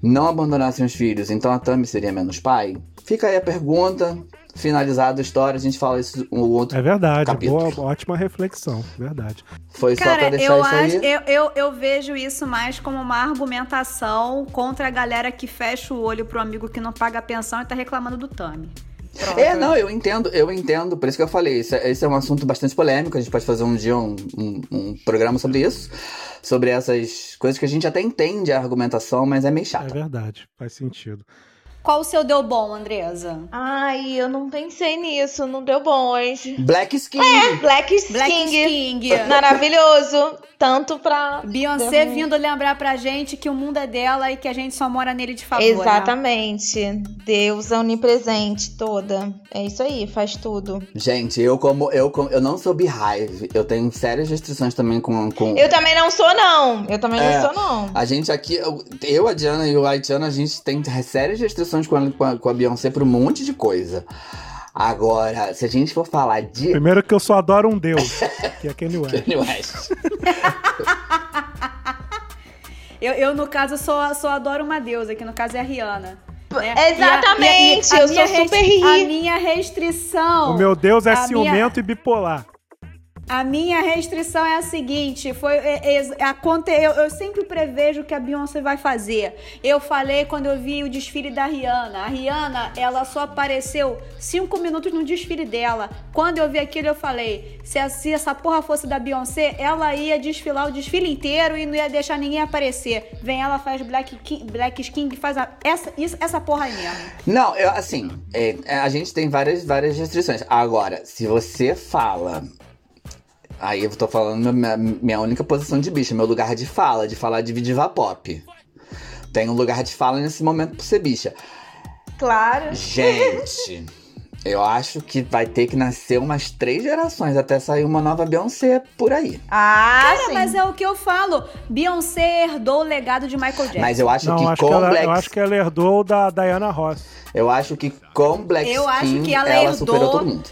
não abandonassem os filhos, então a Tami seria menos pai? Fica aí a pergunta. Finalizada a história, a gente fala isso um outro. É verdade, Capítulo. boa, ótima reflexão, verdade. Foi só pra Cara, deixar eu isso acho, aí. eu, eu, eu vejo isso mais como uma argumentação contra a galera que fecha o olho pro amigo que não paga a pensão e tá reclamando do Tami. Pronto. É, não, eu entendo, eu entendo, por isso que eu falei, esse, esse é um assunto bastante polêmico, a gente pode fazer um dia um, um, um programa sobre isso, sobre essas coisas que a gente até entende a argumentação, mas é meio É chato. verdade, faz sentido. Qual o seu deu bom, Andresa? Ai, eu não pensei nisso, não deu bom hoje. Black Skin! Black Black King. King. Maravilhoso. Tanto pra. Beyoncé Deu- vindo lembrar pra gente que o mundo é dela e que a gente só mora nele de favor. né? Exatamente. Deus é onipresente toda. É isso aí, faz tudo. Gente, eu como, eu como, eu não sou Beehive, eu tenho sérias restrições também com... com... Eu também não sou, não. Eu também É. não sou, não. A gente aqui, eu, eu, a Diana e o Haitiano, a gente tem sérias restrições com a, com a, com a Beyoncé por um monte de coisa. Agora, se a gente for falar de Primeiro que eu só adoro um deus, que é Kanye West. Kanye West, Eu, eu, no caso, só, só adoro uma deusa, que no caso é a Rihanna. né? Exatamente, eu minha sou super ri. A minha restrição. O meu deus é A minha- ciumento e bipolar. A minha restrição é a seguinte, foi é, é, aconte- eu, eu sempre prevejo o que a Beyoncé vai fazer. Eu falei quando eu vi o desfile da Rihanna. A Rihanna, ela só apareceu cinco minutos no desfile dela. Quando eu vi aquilo, eu falei, se, se essa porra fosse da Beyoncé, ela ia desfilar o desfile inteiro e não ia deixar ninguém aparecer. Vem ela, faz Black, King, Black Skin, faz a- essa, isso, essa porra aí mesmo. Não, eu, assim, é, a gente tem várias, várias restrições. Agora, se você fala. Aí eu tô falando minha, minha única posição de bicha, meu lugar de fala, de falar de diva pop. Tem um lugar de fala nesse momento pra ser bicha. Claro. Gente, eu acho que vai ter que nascer umas três gerações até sair uma nova Beyoncé por aí. Ah, Cara, sim. mas é o que eu falo. Beyoncé herdou o legado de Michael Jackson. Mas eu acho Não, que acho com que ela, Black eu acho que ela herdou da Diana Ross. Eu acho que com Black Eu acho que ela ela, herdou- superou todo mundo.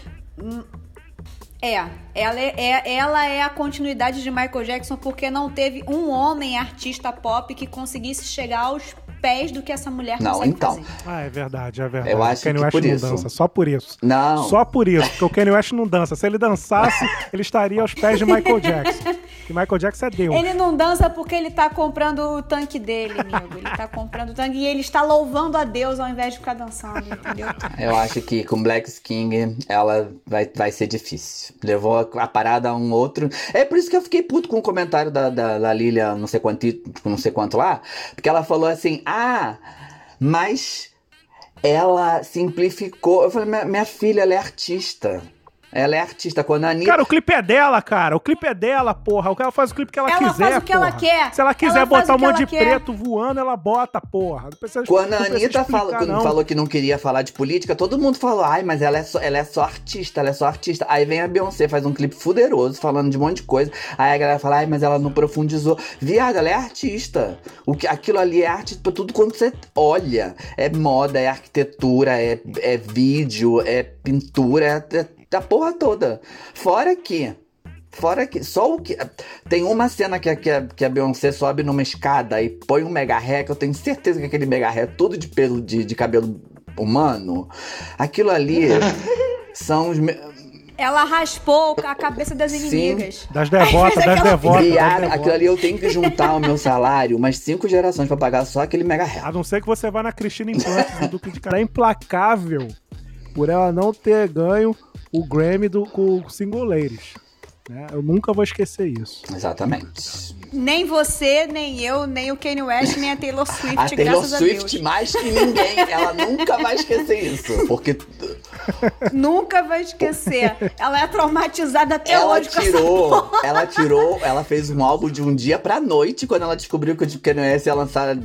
É, ela é, é- ela é a continuidade de Michael Jackson porque não teve um homem artista pop que conseguisse chegar aos pés do que essa mulher Não, consegue então. fazer. Ah, é verdade, é verdade. Eu acho o Kanye West não isso. dança, só por isso. Não. Só por isso, porque o Kanye West não dança. Se ele dançasse, ele estaria aos pés de Michael Jackson. Que Michael Jackson é Deus. Ele não dança porque ele tá comprando o tanque dele, amigo. Ele tá comprando o tanque e ele está louvando a Deus ao invés de ficar dançando, entendeu? Eu acho que com Black Skin ela vai, vai ser difícil. Levou a, a parada a um outro. É por isso que eu fiquei puto com o comentário da, da, da Lilia, não sei quanto, não sei quanto lá, porque ela falou assim: ah, mas ela simplificou. Eu falei, minha, minha filha, ela é artista. Ela é artista. Quando a Anitta. Cara, o clipe é dela, cara. O clipe é dela, porra. O cara faz o clipe que ela, Ela quiser, faz o que ela porra. quer. Se ela quiser Ela botar o um monte de ela quer. preto voando, ela bota, porra. Não precisa, Quando a Anitta explicar, fala- não. falou que não queria falar de política, todo mundo falou, ai, mas ela é, só, ela é só artista, ela é só artista. Aí vem a Beyoncé, faz um clipe fuderoso, falando de um monte de coisa. Aí a galera fala, ai, mas ela não profundizou. Viado, ela é artista. O que, aquilo ali é arte pra tudo quanto você olha. É moda, é arquitetura, é, é vídeo, é pintura, é, é a porra toda. Fora que. Fora que. Só o que. Tem uma cena que, a- que, a, que a Beyoncé sobe numa escada e põe um mega ré, que eu tenho certeza que aquele mega ré é tudo de pelo de, de cabelo humano. Aquilo ali são os. me- Ela raspou a cabeça das Sim. inimigas. Das devotas, das Aquela- devotas. das devotas. aquilo ali eu tenho que juntar o meu salário umas cinco gerações pra pagar só aquele mega ré. A não ser que você vá na Cristina Implantes do Duque de Cara. É implacável por ela não ter ganho o Grammy do, com o Single Ladies. né? Eu nunca vou esquecer isso. Exatamente. Nem você, nem eu, nem o Kanye West, nem a Taylor Swift, A Taylor graças a Swift, Deus. mais que ninguém, ela nunca vai esquecer isso. Porque Nunca vai esquecer. Ela é traumatizada até ela hoje com essa tirou, ela tirou, ela fez um álbum de um dia pra noite quando ela descobriu que o Kanye West ia lançar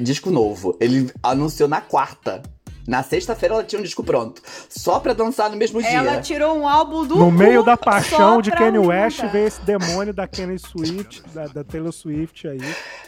disco novo. Ele anunciou na quarta. Na sexta-feira ela tinha um disco pronto. Só pra dançar no mesmo dia. Ela tirou um álbum do No cu meio da paixão de Kanye West veio esse demônio da Kanye Swift, da, da Taylor Swift aí,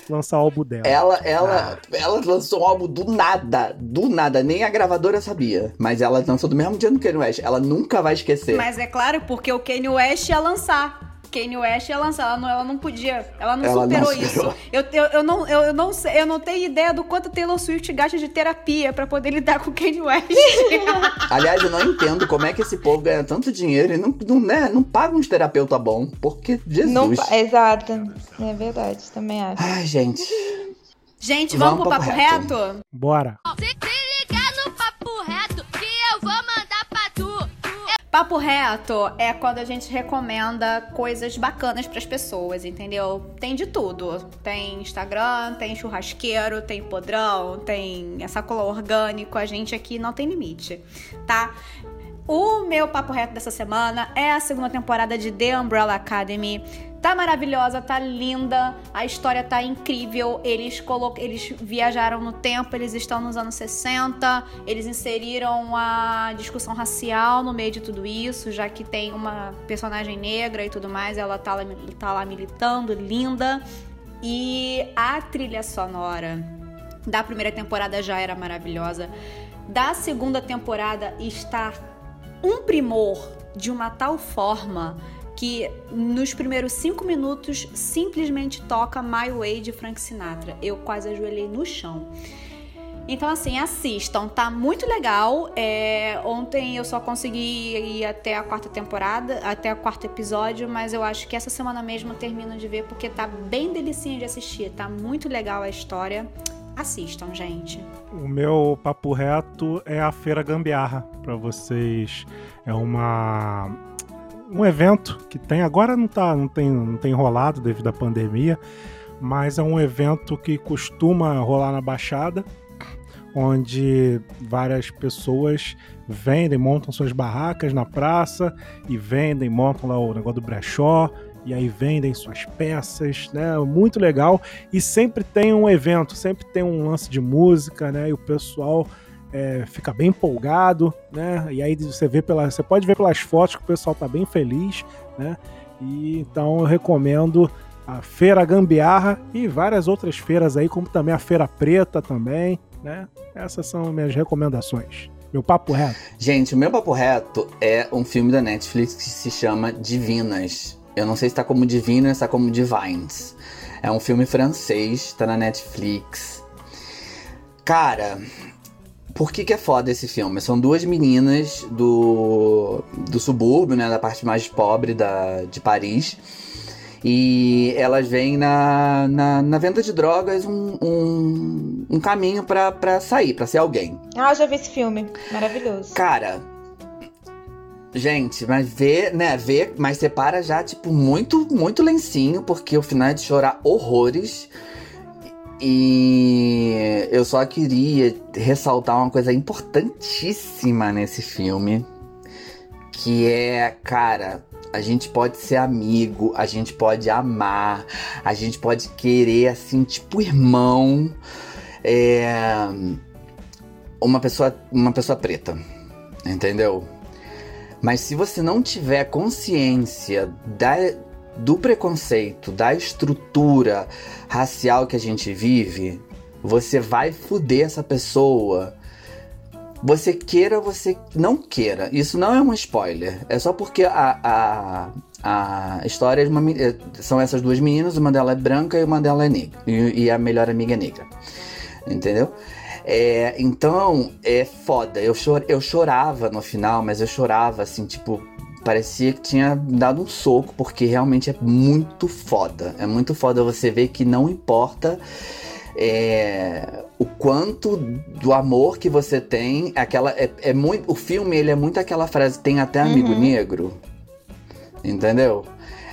lançar o álbum dela. Ela, ela, ela lançou um álbum do nada, do nada, nem a gravadora sabia. Mas ela lançou do mesmo dia no Kanye West. Ela nunca vai esquecer. Mas é claro, porque o Kanye West ia lançar. Kanye West ia lançar, ela não, ela não podia, ela não Ela não superou superou. isso. Eu, eu, eu, não, eu, eu não sei, eu não tenho ideia do quanto Taylor Swift gasta de terapia pra poder lidar com o Kanye West. Aliás, eu não entendo como é que esse povo ganha tanto dinheiro e não, não, né, não paga uns terapeuta bom. Porque, Jesus. Não, exato. É verdade, também acho. Ai, gente. Gente, Vamos vamos, pro pro papo reto. reto? Bora. Se, Papo reto é quando a gente recomenda coisas bacanas pras pessoas, entendeu? Tem de tudo. Tem Instagram, tem churrasqueiro, tem podrão, tem sacola orgânico. A gente aqui não tem limite, tá? O meu papo reto dessa semana é a segunda temporada de The Umbrella Academy. Tá maravilhosa, tá linda, a história tá incrível. Eles, colo... eles viajaram no tempo, eles estão nos anos 60, eles inseriram a discussão racial no meio de tudo isso, já que tem uma personagem negra e tudo mais, ela tá lá, tá lá militando, linda. E a trilha sonora da primeira temporada já era maravilhosa. Da segunda temporada está um primor de uma tal forma que nos primeiros cinco minutos simplesmente toca My Way de Frank Sinatra. Eu quase ajoelhei no chão. Então, assim, assistam, tá muito legal. É, ontem eu só consegui ir até a quarta temporada, até o quarto episódio, mas eu acho que essa semana mesmo eu termino de ver porque tá bem delicinha de assistir, tá muito legal a história. Assistam, gente. O meu papo reto é a Feira Gambiarra para vocês. É uma um evento que tem agora não tá não tem não tem rolado devido à pandemia, mas é um evento que costuma rolar na Baixada, onde várias pessoas vendem, montam suas barracas na praça e vendem, montam lá o negócio do brechó e aí vendem suas peças, né? Muito legal. E sempre tem um evento, sempre tem um lance de música, né? E o pessoal é, fica bem empolgado, né? E aí você vê pela, você pode ver pelas fotos que o pessoal tá bem feliz, né? E então eu recomendo a Feira Gambiarra e várias outras feiras aí, como também a Feira Preta também, né? Essas são minhas recomendações. Meu papo reto. Gente, o meu papo reto é um filme da Netflix que se chama Divinas. Eu não sei se tá como Divinas, tá como Divines. É um filme francês, tá na Netflix. Cara, por que, que é foda esse filme? São duas meninas do, do subúrbio, né? Da parte mais pobre da, de Paris. E elas veem na, na, na venda de drogas um, um, um caminho pra, pra sair, pra ser alguém. Ah, eu já vi esse filme. Maravilhoso. Cara. Gente, mas vê, né? Vê, mas separa já, tipo, muito, muito lencinho, porque o final é de chorar horrores. E eu só queria ressaltar uma coisa importantíssima nesse filme. Que é, cara, a gente pode ser amigo, a gente pode amar, a gente pode querer, assim, tipo, irmão. É. Uma pessoa, uma pessoa preta. Entendeu? Mas se você não tiver consciência da, do preconceito, da estrutura racial que a gente vive, você vai fuder essa pessoa. Você queira, você não queira. Isso não é um spoiler. É só porque a, a, a história é de uma, é- são essas duas meninas, uma delas é branca e uma delas é negra. E, e a melhor amiga é negra. Entendeu? É, então, é foda. Eu, chor, eu chorava no final, mas eu chorava assim, tipo, parecia que tinha dado um soco, porque realmente é muito foda. É muito foda você ver que não importa é, o quanto do amor que você tem, aquela é, é muito, o filme ele é muito aquela frase tem até amigo Uhum. negro, entendeu?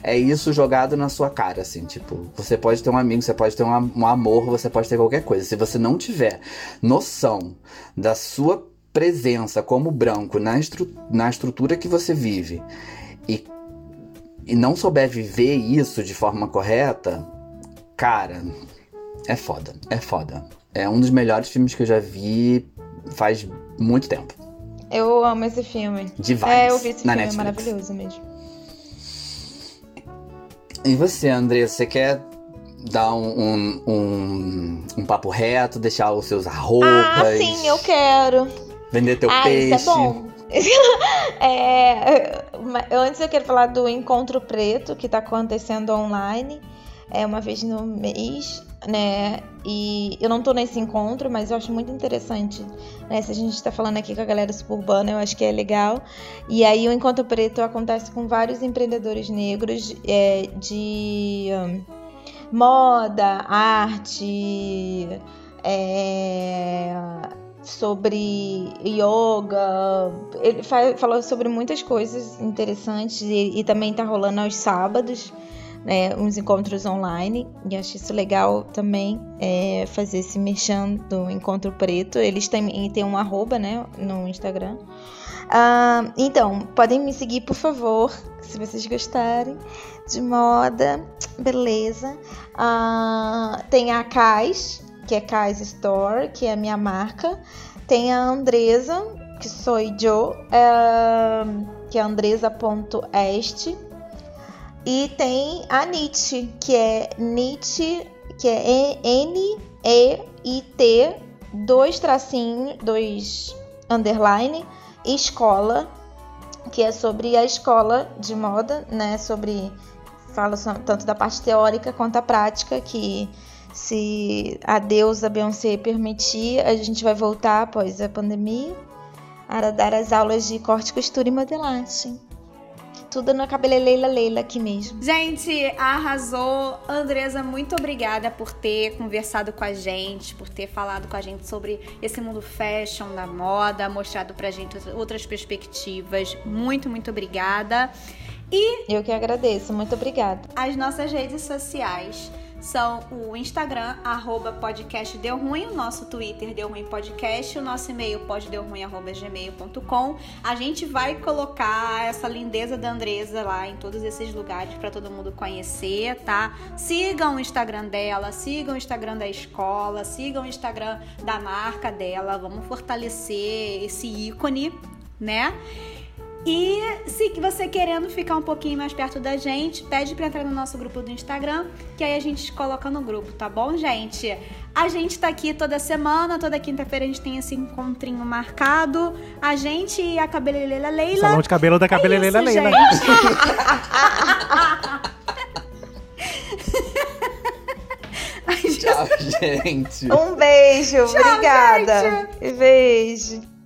É isso jogado na sua cara, assim, tipo, você pode ter um amigo, você pode ter um, um amor, você pode ter qualquer coisa. Se você não tiver noção da sua presença como branco na, estru na estrutura que você vive e, e não souber viver isso de forma correta, cara, é foda, é foda. É um dos melhores filmes que eu já vi faz muito tempo. Eu amo esse filme. De vibes, É, eu vi esse na filme, é Netflix. maravilhoso mesmo. E você, André, você quer dar um, um, um, um papo reto, deixar os seus arrobas, Ah, sim, eu quero. vender teu ah, peixe? isso é bom. É, antes eu quero falar do Encontro Preto, que tá acontecendo online. É uma vez no mês, né? E eu não tô nesse encontro, mas eu acho muito interessante, né? Se a gente tá falando aqui com a galera suburbana, eu acho que é legal. E aí o Encontro Preto acontece com vários empreendedores negros é, de hum, moda, arte, é, sobre yoga. Ele fa- falou sobre muitas coisas interessantes e, e também tá rolando aos sábados. Né, uns encontros online e acho isso legal também é, fazer esse merchan do Encontro Preto. Eles também têm um arroba né, no Instagram. Ah, então, podem me seguir, por favor, se vocês gostarem de moda, beleza. Ah, tem a Kais, que é Kais Store, que é a minha marca. Tem a Andresa, que sou eu, é, que é andresa.este. E tem a Nietzsche, que é Nietzsche, que é N-E-I-T, dois tracinhos, dois underline, escola, que é sobre a escola de moda, né? Sobre. Fala tanto da parte teórica quanto a prática, que se a deusa Beyoncé permitir, a gente vai voltar após a pandemia para dar as aulas de corte, costura e modelagem. Tudo na cabeleleila Leila aqui mesmo. Gente, arrasou. Andresa, muito obrigada por ter conversado com a gente, por ter falado com a gente sobre esse mundo fashion da moda, mostrado pra gente outras perspectivas. Muito, muito obrigada. E Eu que agradeço, muito obrigada. as nossas redes sociais são o Instagram, arroba podcast Deu Ruim, o nosso Twitter Deu Ruim Podcast, o nosso e-mail poddeuruim.gmail.com. A gente vai colocar essa lindeza da Andresa lá em todos esses lugares para todo mundo conhecer, tá? Sigam o Instagram dela, sigam o Instagram da escola, sigam o Instagram da marca dela, vamos fortalecer esse ícone, né? E se você querendo ficar um pouquinho mais perto da gente, pede pra entrar no nosso grupo do Instagram, que aí a gente coloca no grupo, tá bom, gente? A gente tá aqui toda semana, toda quinta-feira a gente tem esse encontrinho marcado. A gente e a cabeleleira Leila. Salão de cabelo da É cabeleleira isso, Leila. Tchau, gente. Um beijo, obrigada. Beijo.